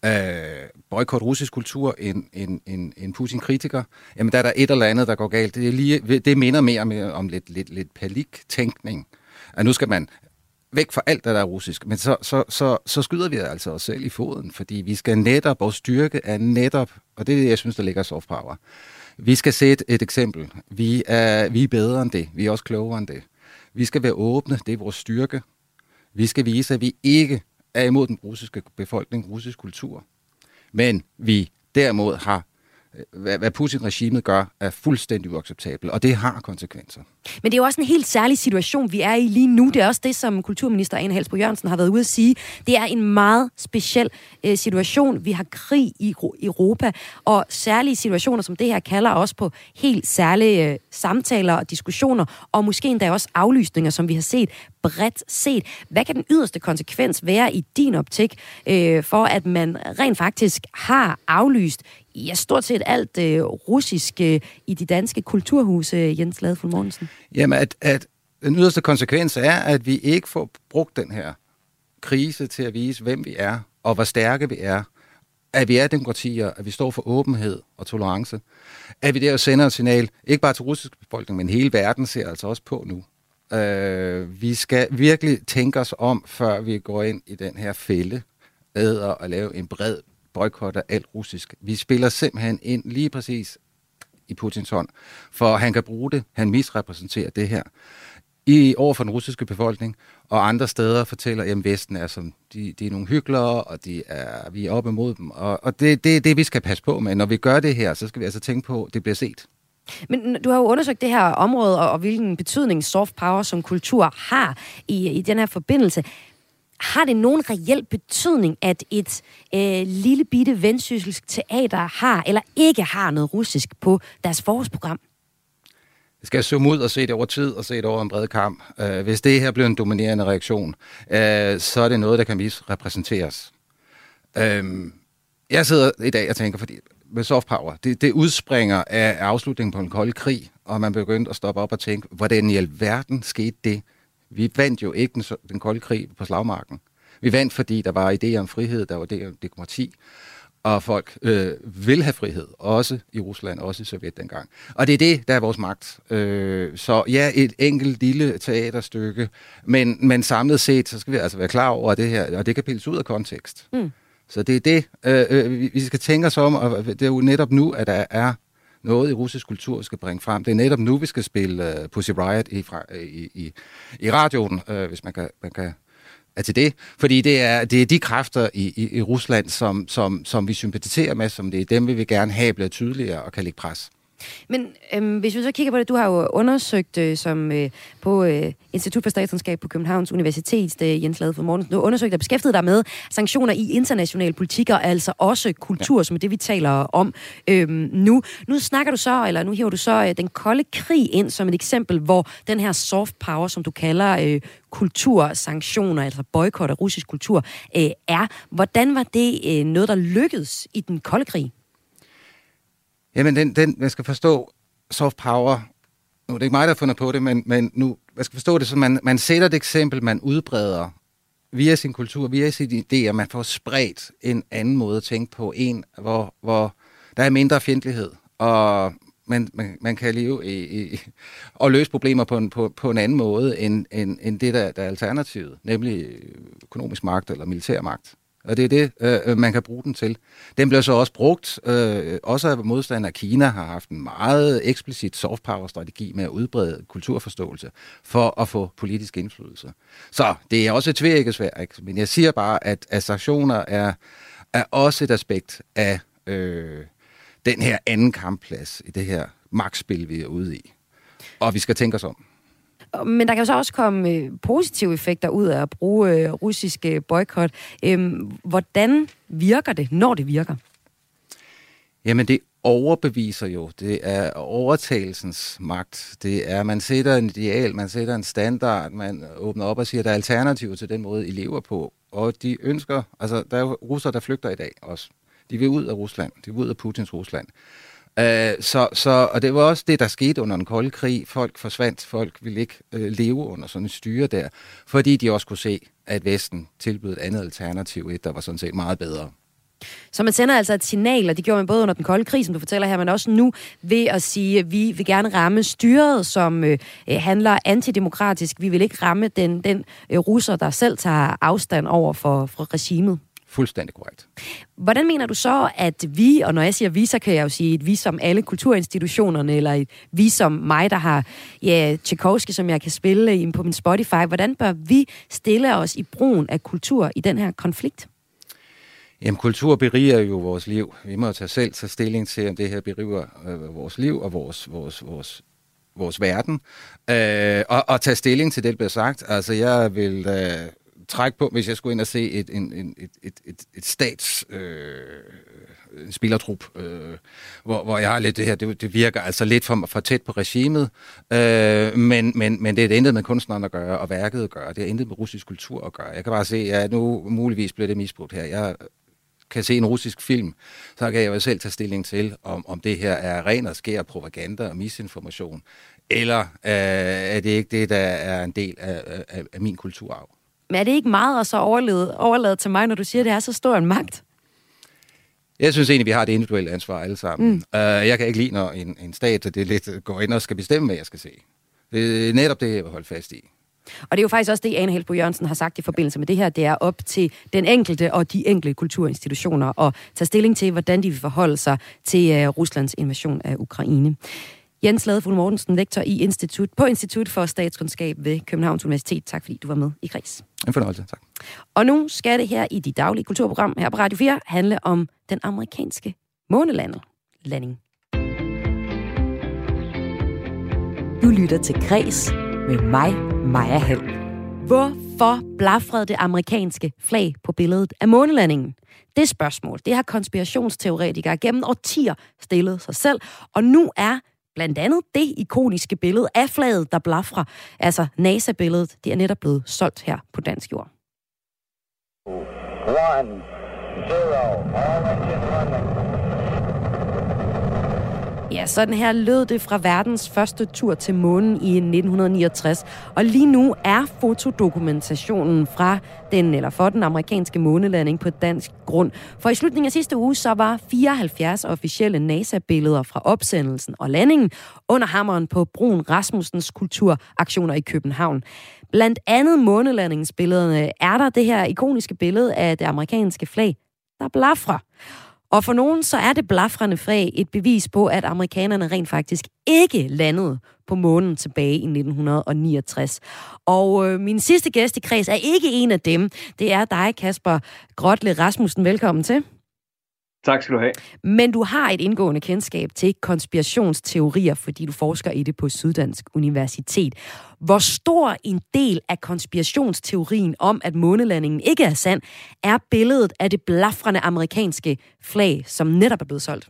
Øh, boykot russisk kultur, en, en, en, en Putin-kritiker, jamen der er der et eller andet, der går galt. Det, er lige, det minder mere med, om lidt, lidt, lidt palik-tænkning. At nu skal man væk fra alt, der er russisk, men så, så, så, så skyder vi altså os selv i foden, fordi vi skal netop, vores styrke er netop, og det er det, jeg synes, der ligger soft power. Vi skal se et, et eksempel. Vi er, vi er bedre end det. Vi er også klogere end det. Vi skal være åbne. Det er vores styrke. Vi skal vise, at vi ikke er imod den russiske befolkning, russisk kultur. Men vi derimod har hvad, hvad Putin-regimet gør, er fuldstændig uacceptabelt, og det har konsekvenser. Men det er jo også en helt særlig situation, vi er i lige nu. Det er også det, som kulturminister Anne Halsbro Jørgensen har været ude at sige. Det er en meget speciel øh, situation. Vi har krig i Europa, og særlige situationer som det her kalder også på helt særlige øh, samtaler og diskussioner, og måske endda også aflysninger, som vi har set bredt set. Hvad kan den yderste konsekvens være i din optik, øh, for at man rent faktisk har aflyst ja, stort set alt øh, russisk øh, i de danske kulturhuse, øh, Jens Ladefuld Mortensen? Jamen, at, at den yderste konsekvens er, at vi ikke får brugt den her krise til at vise, hvem vi er, og hvor stærke vi er, at vi er demokratier, at vi står for åbenhed og tolerance, at vi der sender et signal, ikke bare til russisk befolkning, men hele verden ser altså også på nu. Øh, vi skal virkelig tænke os om, før vi går ind i den her fælde, æder at lave en bred boykotter alt russisk. Vi spiller simpelthen ind lige præcis i Putins hånd, for han kan bruge det. Han misrepræsenterer det her i over for den russiske befolkning, og andre steder fortæller, at Vesten er som, de, de er nogle hyggelere, og de er, vi er op imod dem. Og, og det er det, det, vi skal passe på med. Når vi gør det her, så skal vi altså tænke på, at det bliver set. Men du har jo undersøgt det her område, og, og hvilken betydning soft power som kultur har i, i den her forbindelse. Har det nogen reel betydning, at et øh, lille bitte vendsysselsk teater har eller ikke har noget russisk på deres forårsprogram? Det skal zoome ud og se det over tid og se det over en bred kamp. Uh, hvis det her bliver en dominerende reaktion, uh, så er det noget, der kan misrepræsenteres. Uh, øh, jeg sidder i dag og tænker, fordi med soft power, det, det udspringer af afslutningen på en kold krig, og man begyndte at stoppe op og tænke, hvordan i alverden skete det? Vi vandt jo ikke den, den kolde krig på slagmarken. Vi vandt, fordi der var idéer om frihed, der var idéer om demokrati, og folk øh, vil have frihed, også i Rusland, også i Sovjet dengang. Og det er det, der er vores magt. Øh, så ja, et enkelt lille teaterstykke, men, men samlet set, så skal vi altså være klar over at det her, og det kan pilles ud af kontekst. Mm. Så det er det, øh, øh vi skal tænke os om, og det er jo netop nu, at der er noget i russisk kultur, vi skal bringe frem. Det er netop nu, vi skal spille uh, Pussy Riot i, fra, øh, i, i, i radioen, uh, hvis man kan, man kan er til det. Fordi det er, det er de kræfter i, i, i Rusland, som, som, som vi sympatiserer med, som det er dem, vi vil gerne have bliver tydeligere og kan lægge pres. Men øhm, hvis vi så kigger på det, du har jo undersøgt øh, som øh, på øh, Institut for Statskundskab på Københavns Universitet, øh, Jens Lade for Morgensen, du har undersøgt og beskæftiget dig med sanktioner i internationale politikker, altså også kultur, ja. som er det, vi taler om øhm, nu. Nu snakker du så, eller nu hiver du så øh, den kolde krig ind som et eksempel, hvor den her soft power, som du kalder øh, kultursanktioner, altså boykot af russisk kultur, øh, er. Hvordan var det øh, noget, der lykkedes i den kolde krig? Jamen, den, den, man skal forstå soft power, nu er det ikke mig, der har fundet på det, men, men nu, man skal forstå det, så man, man sætter et eksempel, man udbreder via sin kultur, via sine idéer, man får spredt en anden måde at tænke på, en, hvor, hvor der er mindre fjendtlighed, og man, man, man kan leve i, i, og løse problemer på en, på, på en anden måde, end, end, end det, der, der er alternativet, nemlig økonomisk magt eller militær magt. Og det er det, øh, øh, man kan bruge den til. Den bliver så også brugt, øh, også af modstandere af Kina har haft en meget eksplicit soft power strategi med at udbrede kulturforståelse for at få politisk indflydelse. Så det er også et ikke, men jeg siger bare, at, at sanktioner er, er også et aspekt af øh, den her anden kampplads i det her magtspil, vi er ude i. Og vi skal tænke os om. Men der kan jo så også komme øh, positive effekter ud af at bruge øh, russiske boykot. Øhm, hvordan virker det, når det virker? Jamen, det overbeviser jo. Det er overtagelsens magt. Det er, man sætter en ideal, man sætter en standard, man åbner op og siger, at der er alternativer til den måde, I lever på. Og de ønsker, altså der er jo der flygter i dag også. De vil ud af Rusland. De vil ud af Putins Rusland. Øh, så, så, og det var også det, der skete under den kolde krig. Folk forsvandt, folk ville ikke øh, leve under sådan et styre der, fordi de også kunne se, at Vesten tilbød et andet alternativ, et, der var sådan set meget bedre. Så man sender altså et signal, og det gjorde man både under den kolde krig, som du fortæller her, men også nu ved at sige, at vi vil gerne ramme styret, som øh, øh handler antidemokratisk. Vi vil ikke ramme den, den øh, russer, der selv tager afstand over for, for regimet. Fuldstændig korrekt. Hvordan mener du så, at vi, og når jeg siger vi, så kan jeg jo sige et vi som alle kulturinstitutionerne, eller et vi som mig, der har ja, Tchaikovsky, som jeg kan spille på min Spotify, hvordan bør vi stille os i brugen af kultur i den her konflikt? Jamen, kultur beriger jo vores liv. Vi må tage selv tage stilling til, om det her beriger øh, vores liv og vores, vores, vores, vores verden. Øh, og, og tage stilling til det, der bliver sagt. Altså, jeg vil... Øh, træk på, hvis jeg skulle ind og se et, en, en, et, et, et, et stats øh, en spillertrup, øh, hvor, hvor jeg har lidt det her, det, det virker altså lidt for, for tæt på regimet, øh, men, men, men det er intet med kunstneren at gøre, og værket at gøre, det er intet med russisk kultur at gøre. Jeg kan bare se, at nu muligvis bliver det misbrugt her. Jeg kan se en russisk film, så kan jeg jo selv tage stilling til, om, om det her er ren og skær propaganda og misinformation, eller øh, er det ikke det, der er en del af, af, af min kulturarv. Men er det ikke meget at så overlade, overlade til mig, når du siger, at det er så stor en magt? Jeg synes egentlig, vi har det individuelle ansvar alle sammen. Mm. Uh, jeg kan ikke lide, når en, en stat det lidt går ind og skal bestemme, hvad jeg skal se. Det er netop det, jeg vil holde fast i. Og det er jo faktisk også det, Ane Helbo Jørgensen har sagt i forbindelse med det her. Det er op til den enkelte og de enkelte kulturinstitutioner at tage stilling til, hvordan de vil forholde sig til uh, Ruslands invasion af Ukraine. Jens Ladefuld Mortensen, lektor i institut, på Institut for Statskundskab ved Københavns Universitet. Tak fordi du var med i Kreds. En fornøjelse, tak. Og nu skal det her i de daglige kulturprogram her på Radio 4 handle om den amerikanske månelanding. Du lytter til Kreds med mig, Maja Hall. Hvorfor blafrede det amerikanske flag på billedet af månelandingen? Det spørgsmål, det har konspirationsteoretikere gennem årtier stillet sig selv, og nu er blandt andet det ikoniske billede af flaget, der blafrer, altså NASA-billedet, det er netop blevet solgt her på dansk jord. One, zero, all engine running. Ja, sådan her lød det fra verdens første tur til månen i 1969. Og lige nu er fotodokumentationen fra den, eller for den amerikanske månelanding på dansk grund. For i slutningen af sidste uge, så var 74 officielle NASA-billeder fra opsendelsen og landingen under hammeren på Brun Rasmussens kulturaktioner i København. Blandt andet månelandingsbillederne er der det her ikoniske billede af det amerikanske flag, der blafrer. Og for nogen så er det blafrende fag et bevis på, at amerikanerne rent faktisk ikke landede på månen tilbage i 1969. Og øh, min sidste gæst i kreds er ikke en af dem. Det er dig, Kasper Grotle Rasmussen. Velkommen til. Tak skal du have. Men du har et indgående kendskab til konspirationsteorier, fordi du forsker i det på Syddansk Universitet. Hvor stor en del af konspirationsteorien om, at månelandingen ikke er sand, er billedet af det blafrende amerikanske flag, som netop er blevet solgt?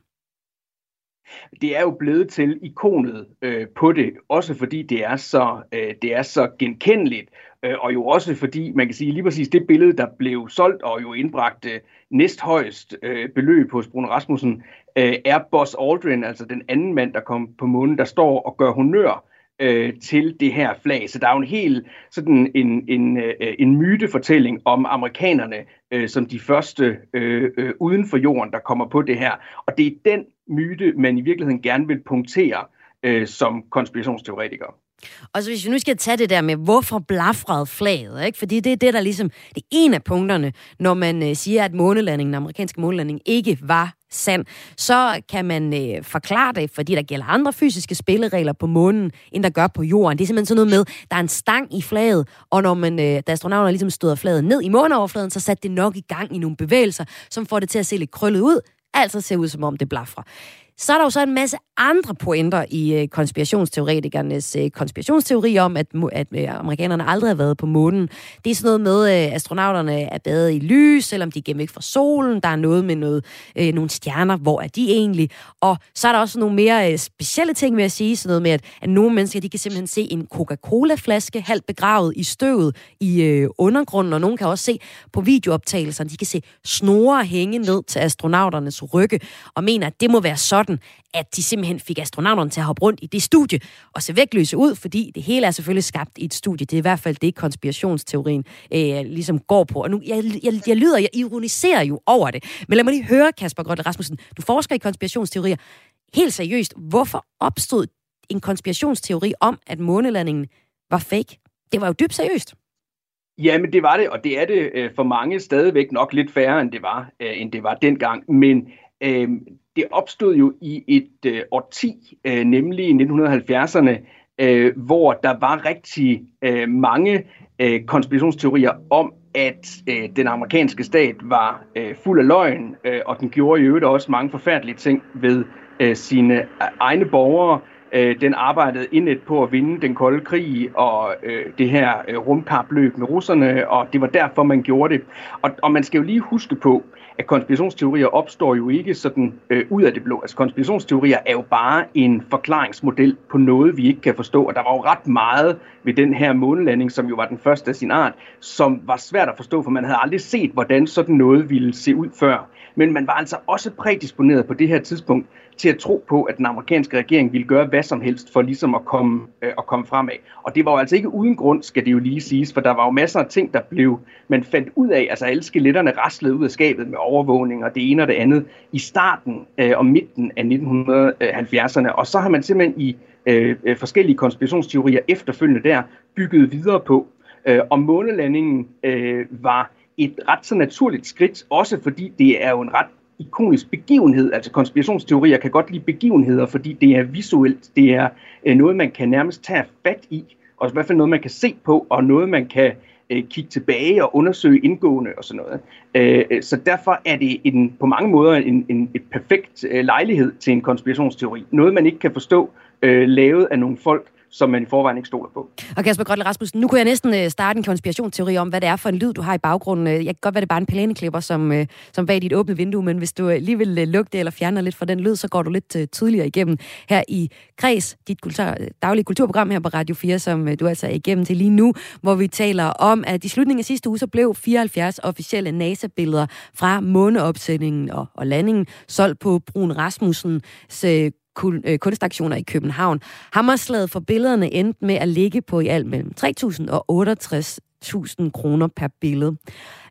det er jo blevet til ikonet øh, på det, også fordi det er så, øh, det er så genkendeligt, Øh, og jo også fordi, man kan sige lige præcis det billede, der blev solgt og jo indbragte øh, næsthøjst øh, beløb hos Bruno Rasmussen, øh, er Buzz Aldrin, altså den anden mand, der kom på månen, der står og gør honør øh, til det her flag. Så der er jo en helt sådan en, en, øh, en mytefortælling om amerikanerne øh, som de første øh, øh, uden for jorden, der kommer på det her. Og det er den myte, man i virkeligheden gerne vil punktere øh, som konspirationsteoretiker. Og så hvis vi nu skal tage det der med, hvorfor blafrede flaget, ikke? fordi det er det, der ligesom, det er en af punkterne, når man øh, siger, at månelandingen, den amerikanske månelanding, ikke var sand, så kan man øh, forklare det, fordi der gælder andre fysiske spilleregler på månen, end der gør på jorden. Det er simpelthen sådan noget med, der er en stang i flaget, og når man, øh, da astronauterne ligesom støder flaget ned i måneoverfladen, så satte det nok i gang i nogle bevægelser, som får det til at se lidt krøllet ud, altså ser ud som om det blafrer. Så er der jo så en masse andre pointer i øh, konspirationsteoretikernes øh, konspirationsteori om, at, at øh, amerikanerne aldrig har været på månen. Det er sådan noget med, at øh, astronauterne er badet i lys, selvom de er ikke væk fra solen. Der er noget med noget, øh, nogle stjerner, hvor er de egentlig? Og så er der også nogle mere øh, specielle ting, med at sige. Sådan noget med, at, at nogle mennesker, de kan simpelthen se en Coca-Cola-flaske halvt begravet i støvet i øh, undergrunden, og nogen kan også se på videooptagelserne, de kan se snore hænge ned til astronauternes rygge, og mener, at det må være sådan, sådan, at de simpelthen fik astronauterne til at hoppe rundt i det studie og se vægtløse ud, fordi det hele er selvfølgelig skabt i et studie. Det er i hvert fald det, konspirationsteorien øh, ligesom går på. Og nu, jeg, jeg, jeg lyder, jeg ironiserer jo over det. Men lad mig lige høre, Kasper Grønne Rasmussen, du forsker i konspirationsteorier. Helt seriøst, hvorfor opstod en konspirationsteori om, at månelandingen var fake? Det var jo dybt seriøst. Ja, men det var det, og det er det øh, for mange stadigvæk nok lidt færre, end det var, øh, end det var dengang. Men øh, det opstod jo i et øh, årti, øh, nemlig i 1970'erne, øh, hvor der var rigtig øh, mange øh, konspirationsteorier om, at øh, den amerikanske stat var øh, fuld af løgn, øh, og den gjorde i øvrigt også mange forfærdelige ting ved øh, sine øh, egne borgere. Øh, den arbejdede indet på at vinde den kolde krig og øh, det her øh, rumkapløb med russerne, og det var derfor, man gjorde det. Og, og man skal jo lige huske på, at konspirationsteorier opstår jo ikke sådan øh, ud af det blå. Altså konspirationsteorier er jo bare en forklaringsmodel på noget, vi ikke kan forstå. Og der var jo ret meget ved den her månelanding, som jo var den første af sin art, som var svært at forstå, for man havde aldrig set, hvordan sådan noget ville se ud før. Men man var altså også prædisponeret på det her tidspunkt til at tro på, at den amerikanske regering ville gøre hvad som helst for ligesom at komme, øh, at komme fremad. Og det var jo altså ikke uden grund, skal det jo lige siges, for der var jo masser af ting, der blev, man fandt ud af, altså alle skeletterne raslede ud af skabet med overvågning og det ene og det andet i starten øh, og midten af 1970'erne. Og så har man simpelthen i øh, øh, forskellige konspirationsteorier efterfølgende der bygget videre på. Øh, og månelandingen øh, var et ret så naturligt skridt, også fordi det er jo en ret ikonisk begivenhed. Altså konspirationsteorier kan godt lide begivenheder, fordi det er visuelt, det er øh, noget, man kan nærmest tage fat i, og i hvert fald noget, man kan se på, og noget, man kan øh, kigge tilbage og undersøge indgående og sådan noget. Øh, så derfor er det en, på mange måder en, en et perfekt øh, lejlighed til en konspirationsteori. Noget, man ikke kan forstå, øh, lavet af nogle folk, som man i forvejen ikke stoler på. Og Kasper Grøtle Rasmussen, nu kunne jeg næsten øh, starte en konspirationsteori om, hvad det er for en lyd, du har i baggrunden. Øh, jeg kan godt være, det er bare en plæneklipper, som, øh, som bag dit åbne vindue, men hvis du lige vil lukke det eller fjerne lidt fra den lyd, så går du lidt tydeligere igennem her i Kreds, dit kultur, daglige kulturprogram her på Radio 4, som du altså er igennem til lige nu, hvor vi taler om, at i slutningen af sidste uge, så blev 74 officielle NASA-billeder fra måneopsætningen og, og landingen solgt på Brun Rasmussens Øh, kunstaktioner i København. Hammerslaget for billederne endte med at ligge på i alt mellem 3.000 og 1000 kroner per billede.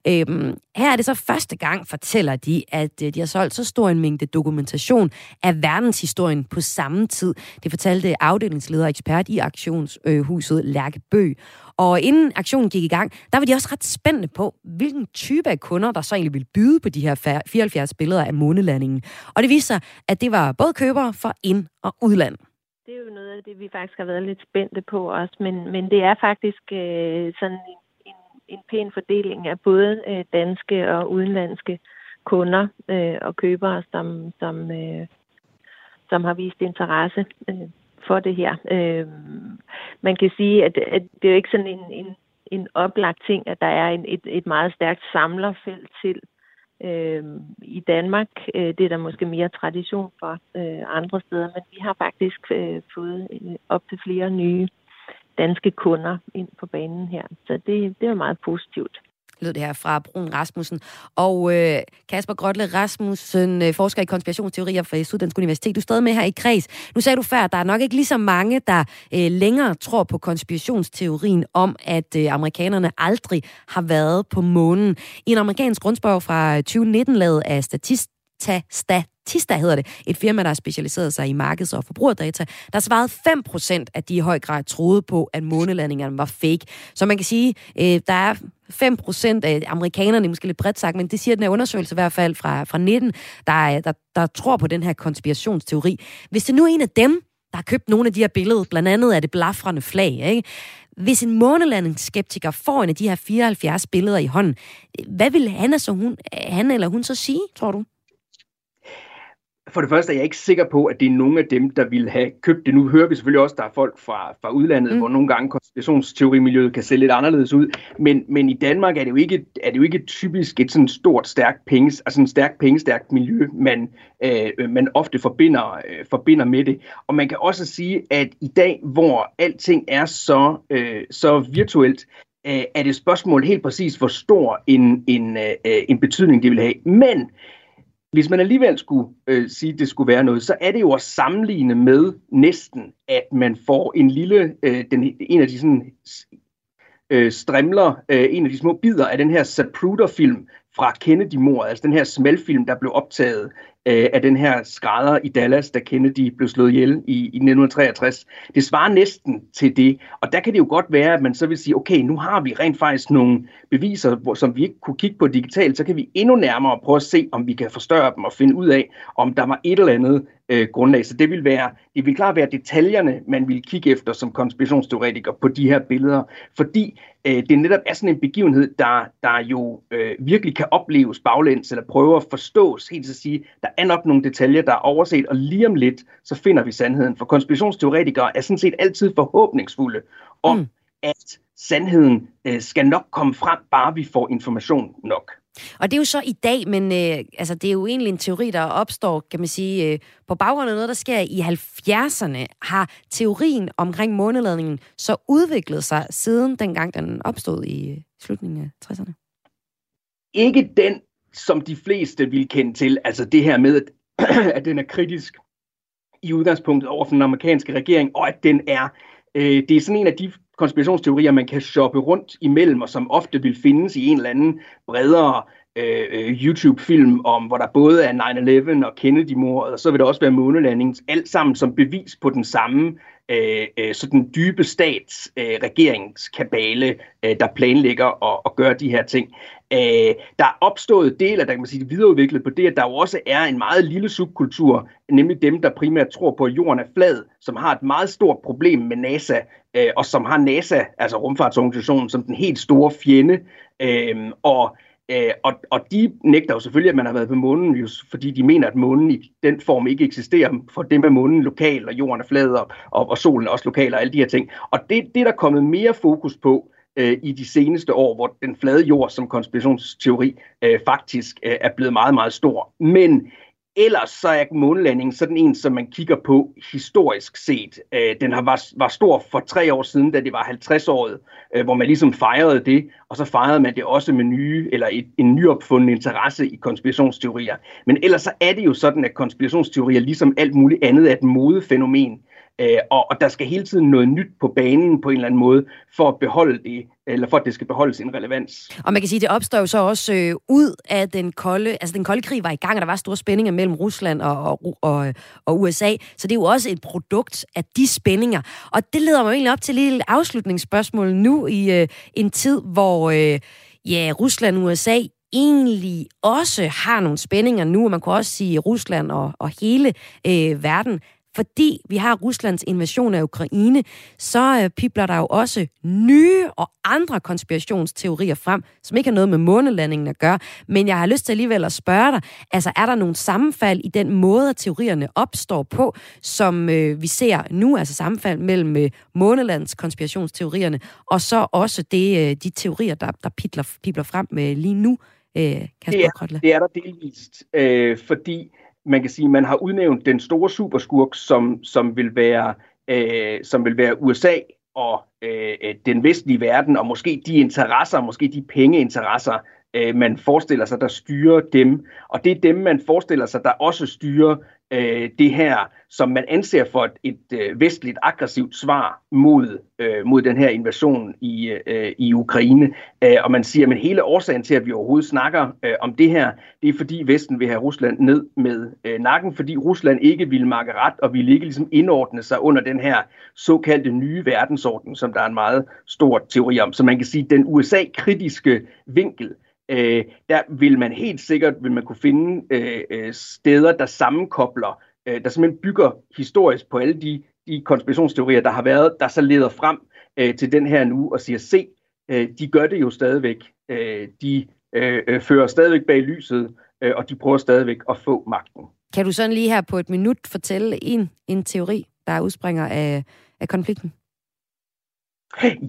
Øhm, her er det så første gang, fortæller de, at øh, de har solgt så stor en mængde dokumentation af verdenshistorien på samme tid. Det fortalte afdelingsleder og ekspert i aktionshuset øh, Lærke Bøg. Og inden aktionen gik i gang, der var de også ret spændende på, hvilken type af kunder, der så egentlig ville byde på de her 74 billeder af månelandingen. Og det viste sig, at det var både købere for ind- og udland. Det er jo noget af det, vi faktisk har været lidt spændte på også, men, men det er faktisk øh, sådan en, en, pæn fordeling af både øh, danske og udenlandske kunder øh, og købere, som, som, øh, som har vist interesse. Øh, for det her. Øh, man kan sige, at, at det er jo ikke sådan en, en, en oplagt ting, at der er en, et, et meget stærkt samlerfelt til øh, i Danmark. Øh, det er der måske mere tradition for øh, andre steder, men vi har faktisk øh, fået øh, op til flere nye danske kunder ind på banen her. Så det, det er meget positivt lød det her fra Brun Rasmussen. Og øh, Kasper Grotle Rasmussen, øh, forsker i konspirationsteorier fra Syddansk Universitet. Du er stadig med her i kreds. Nu sagde du før, at der er nok ikke lige så mange, der øh, længere tror på konspirationsteorien om, at øh, amerikanerne aldrig har været på månen. I en amerikansk grundspørg fra øh, 2019 lavet af Statist Statista hedder det, et firma, der har specialiseret sig i markeds- og forbrugerdata, der svarede 5% at de i høj grad troede på, at månelandingerne var fake. Så man kan sige, øh, der er 5% af øh, amerikanerne, måske lidt bredt sagt, men det siger den her undersøgelse i hvert fald fra, fra 19, der, øh, der, der tror på den her konspirationsteori. Hvis det nu er en af dem, der har købt nogle af de her billeder, blandt andet er det blafrende flag, ikke? Hvis en månelandingsskeptiker får en af de her 74 billeder i hånden, hvad vil han, altså hun, han eller hun så sige, tror du? For det første er jeg ikke sikker på, at det er nogen af dem, der vil have købt det. Nu hører vi selvfølgelig også, at der er folk fra, fra udlandet, mm. hvor nogle gange konspirationsteorimiljøet kan se lidt anderledes ud. Men, men i Danmark er det, jo ikke, er det jo ikke typisk et sådan stort, stærkt penge, altså en stærk pengestærkt miljø, man, øh, man ofte forbinder, øh, forbinder med det. Og man kan også sige, at i dag, hvor alting er så, øh, så virtuelt, øh, er det et spørgsmål helt præcis, hvor stor en, en, øh, en betydning det vil have. Men hvis man alligevel skulle øh, sige, at det skulle være noget, så er det jo at sammenligne med næsten, at man får en lille, øh, den, en af de sådan, øh, strimler, øh, en af de små bidder af den her Zapruder-film fra Kennedy-mordet, altså den her smalfilm, der blev optaget øh, af den her skrædder i Dallas, da Kennedy blev slået ihjel i, i 1963. Det svarer næsten til det, og der kan det jo godt være, at man så vil sige, okay, nu har vi rent faktisk nogle beviser, hvor, som vi ikke kunne kigge på digitalt, så kan vi endnu nærmere prøve at se, om vi kan forstørre dem og finde ud af, om der var et eller andet øh, grundlag. Så det vil være, det vil klart være detaljerne, man vil kigge efter som konspirationsteoretiker på de her billeder, fordi øh, det netop er sådan en begivenhed, der, der jo øh, virkelig kan opleves baglæns, eller prøve at forstås, helt at sige, der er nok nogle detaljer, der er overset, og lige om lidt, så finder vi sandheden. For konspirationsteoretikere er sådan set altid forhåbningsfulde om, mm. at sandheden øh, skal nok komme frem, bare vi får information nok. Og det er jo så i dag, men øh, altså, det er jo egentlig en teori, der opstår, kan man sige, øh, på baggrund af noget, der sker i 70'erne. Har teorien omkring måneladningen så udviklet sig siden dengang den opstod i øh, slutningen af 60'erne? Ikke den, som de fleste vil kende til. Altså det her med, at, at den er kritisk i udgangspunktet over for den amerikanske regering, og at den er, øh, det er sådan en af de konspirationsteorier, man kan shoppe rundt imellem, og som ofte vil findes i en eller anden bredere øh, øh YouTube-film om, hvor der både er 9-11 og Kennedy-mordet, og så vil der også være månelandingen, alt sammen som bevis på den samme øh, øh, sådan dybe stats øh, regeringskabale, øh, der planlægger at, at gøre de her ting. Øh, der er opstået dele, der kan man sige, videreudviklet på det, at der jo også er en meget lille subkultur, nemlig dem, der primært tror på, at jorden er flad, som har et meget stort problem med NASA, øh, og som har NASA, altså rumfartsorganisationen, som den helt store fjende. Øh, og Øh, og, og de nægter jo selvfølgelig, at man har været på månen, just fordi de mener, at månen i den form ikke eksisterer. For dem er månen lokal, og jorden er flad, og, og, og solen er også lokal, og alle de her ting. Og det, det er der kommet mere fokus på øh, i de seneste år, hvor den flade jord som konspirationsteori øh, faktisk øh, er blevet meget, meget stor. Men Ellers så er månelandingen sådan en, som man kigger på historisk set. Øh, den har, var, var stor for tre år siden, da det var 50-året, øh, hvor man ligesom fejrede det, og så fejrede man det også med nye, eller et, en nyopfundet interesse i konspirationsteorier. Men ellers så er det jo sådan, at konspirationsteorier, ligesom alt muligt andet, er et modefænomen. Øh, og, og der skal hele tiden noget nyt på banen på en eller anden måde, for at beholde det, eller for at det skal beholde sin relevans. Og man kan sige, at det opstår jo så også øh, ud af den kolde, altså den kolde krig var i gang, og der var store spændinger mellem Rusland og, og, og, og USA, så det er jo også et produkt af de spændinger. Og det leder mig egentlig op til et lille afslutningsspørgsmål nu i øh, en tid, hvor øh, ja, Rusland og USA egentlig også har nogle spændinger nu, og man kunne også sige Rusland og, og hele øh, verden fordi vi har Ruslands invasion af Ukraine, så øh, pipler der jo også nye og andre konspirationsteorier frem, som ikke har noget med månelandingen at gøre. Men jeg har lyst til alligevel at spørge dig, altså er der nogle sammenfald i den måde, at teorierne opstår på, som øh, vi ser nu, altså sammenfald mellem øh, månelands konspirationsteorierne, og så også det, øh, de teorier, der, der pipler, pipler frem med lige nu, øh, Kasper det er, det er der delvist, øh, fordi man kan sige, man har udnævnt den store superskurk, som, som, vil, være, øh, som vil være USA og øh, øh, den vestlige verden, og måske de interesser, måske de pengeinteresser, øh, man forestiller sig, der styrer dem. Og det er dem, man forestiller sig, der også styrer øh, det her, som man anser for et, et øh, vestligt aggressivt svar mod, øh, mod den her invasion i, øh, i Ukraine. Øh, og man siger, at hele årsagen til, at vi overhovedet snakker øh, om det her, det er fordi Vesten vil have Rusland ned med øh, nakken, fordi Rusland ikke vil makke ret og vil ikke ligesom indordne sig under den her såkaldte nye verdensorden, som der er en meget stor teori om. Så man kan sige, at den USA-kritiske vinkel, øh, der vil man helt sikkert vil man kunne finde øh, øh, steder, der sammenkobler, øh, der simpelthen bygger historisk på alle de, de konspirationsteorier, der har været, der så leder frem øh, til den her nu og siger, se, øh, de gør det jo stadigvæk. Øh, de øh, øh, fører stadigvæk bag lyset, øh, og de prøver stadigvæk at få magten. Kan du sådan lige her på et minut fortælle en, en teori, der udspringer af, af konflikten?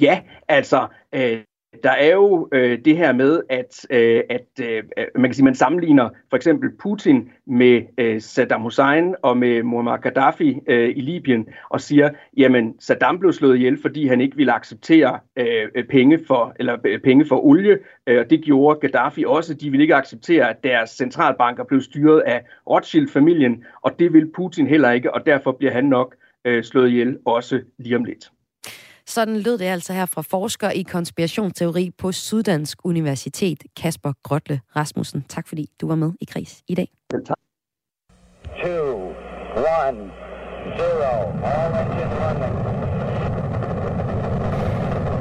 Ja, altså, øh, der er jo øh, det her med, at, øh, at øh, man kan sige, man sammenligner for eksempel Putin med øh, Saddam Hussein og med Muammar Gaddafi øh, i Libyen og siger, jamen Saddam blev slået ihjel, fordi han ikke ville acceptere øh, penge for eller øh, penge for olie, øh, og det gjorde Gaddafi også. De ville ikke acceptere, at deres centralbanker blev styret af Rothschild-familien, og det vil Putin heller ikke, og derfor bliver han nok øh, slået ihjel også lige om lidt. Sådan lød det altså her fra forsker i konspirationsteori på Syddansk Universitet, Kasper Grotle Rasmussen. Tak fordi du var med i Kris i dag. tak. Two, one, zero. All engine running.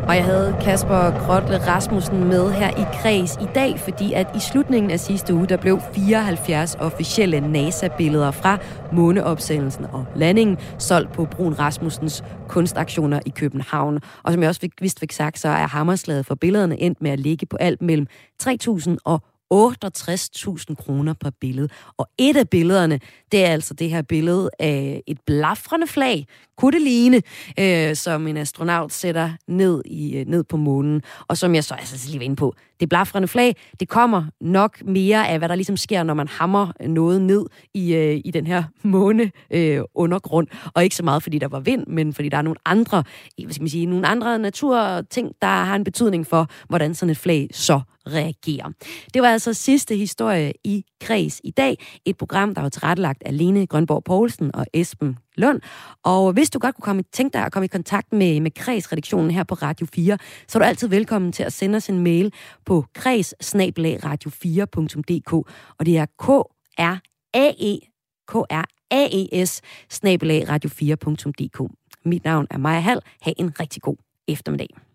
Og jeg havde Kasper Grotle Rasmussen med her i Kreds i dag, fordi at i slutningen af sidste uge, der blev 74 officielle NASA-billeder fra måneopsendelsen og landingen solgt på Brun Rasmussens kunstaktioner i København. Og som jeg også fik, vist fik sagt, så er hammerslaget for billederne endt med at ligge på alt mellem 3.000 og 68.000 kroner per billede. Og et af billederne, det er altså det her billede af et blafrende flag, kunne det ligne, øh, som en astronaut sætter ned, i, øh, ned på månen. Og som jeg så altså lige var inde på, det blafrende flag, det kommer nok mere af, hvad der ligesom sker, når man hammer noget ned i, øh, i den her måne øh, undergrund. Og ikke så meget, fordi der var vind, men fordi der er nogle andre, øh, hvad skal man sige, nogle andre naturting, der har en betydning for, hvordan sådan et flag så reagere. Det var altså sidste historie i Kreds i dag. Et program, der var tilrettelagt af Lene Grønborg Poulsen og Esben Lund. Og hvis du godt kunne komme, tænke dig at komme i kontakt med, med kredsredaktionen her på Radio 4, så er du altid velkommen til at sende os en mail på kreds radio4.dk. Og det er k r a e k r a e s radio4.dk. Mit navn er Maja Hall. Ha' en rigtig god eftermiddag.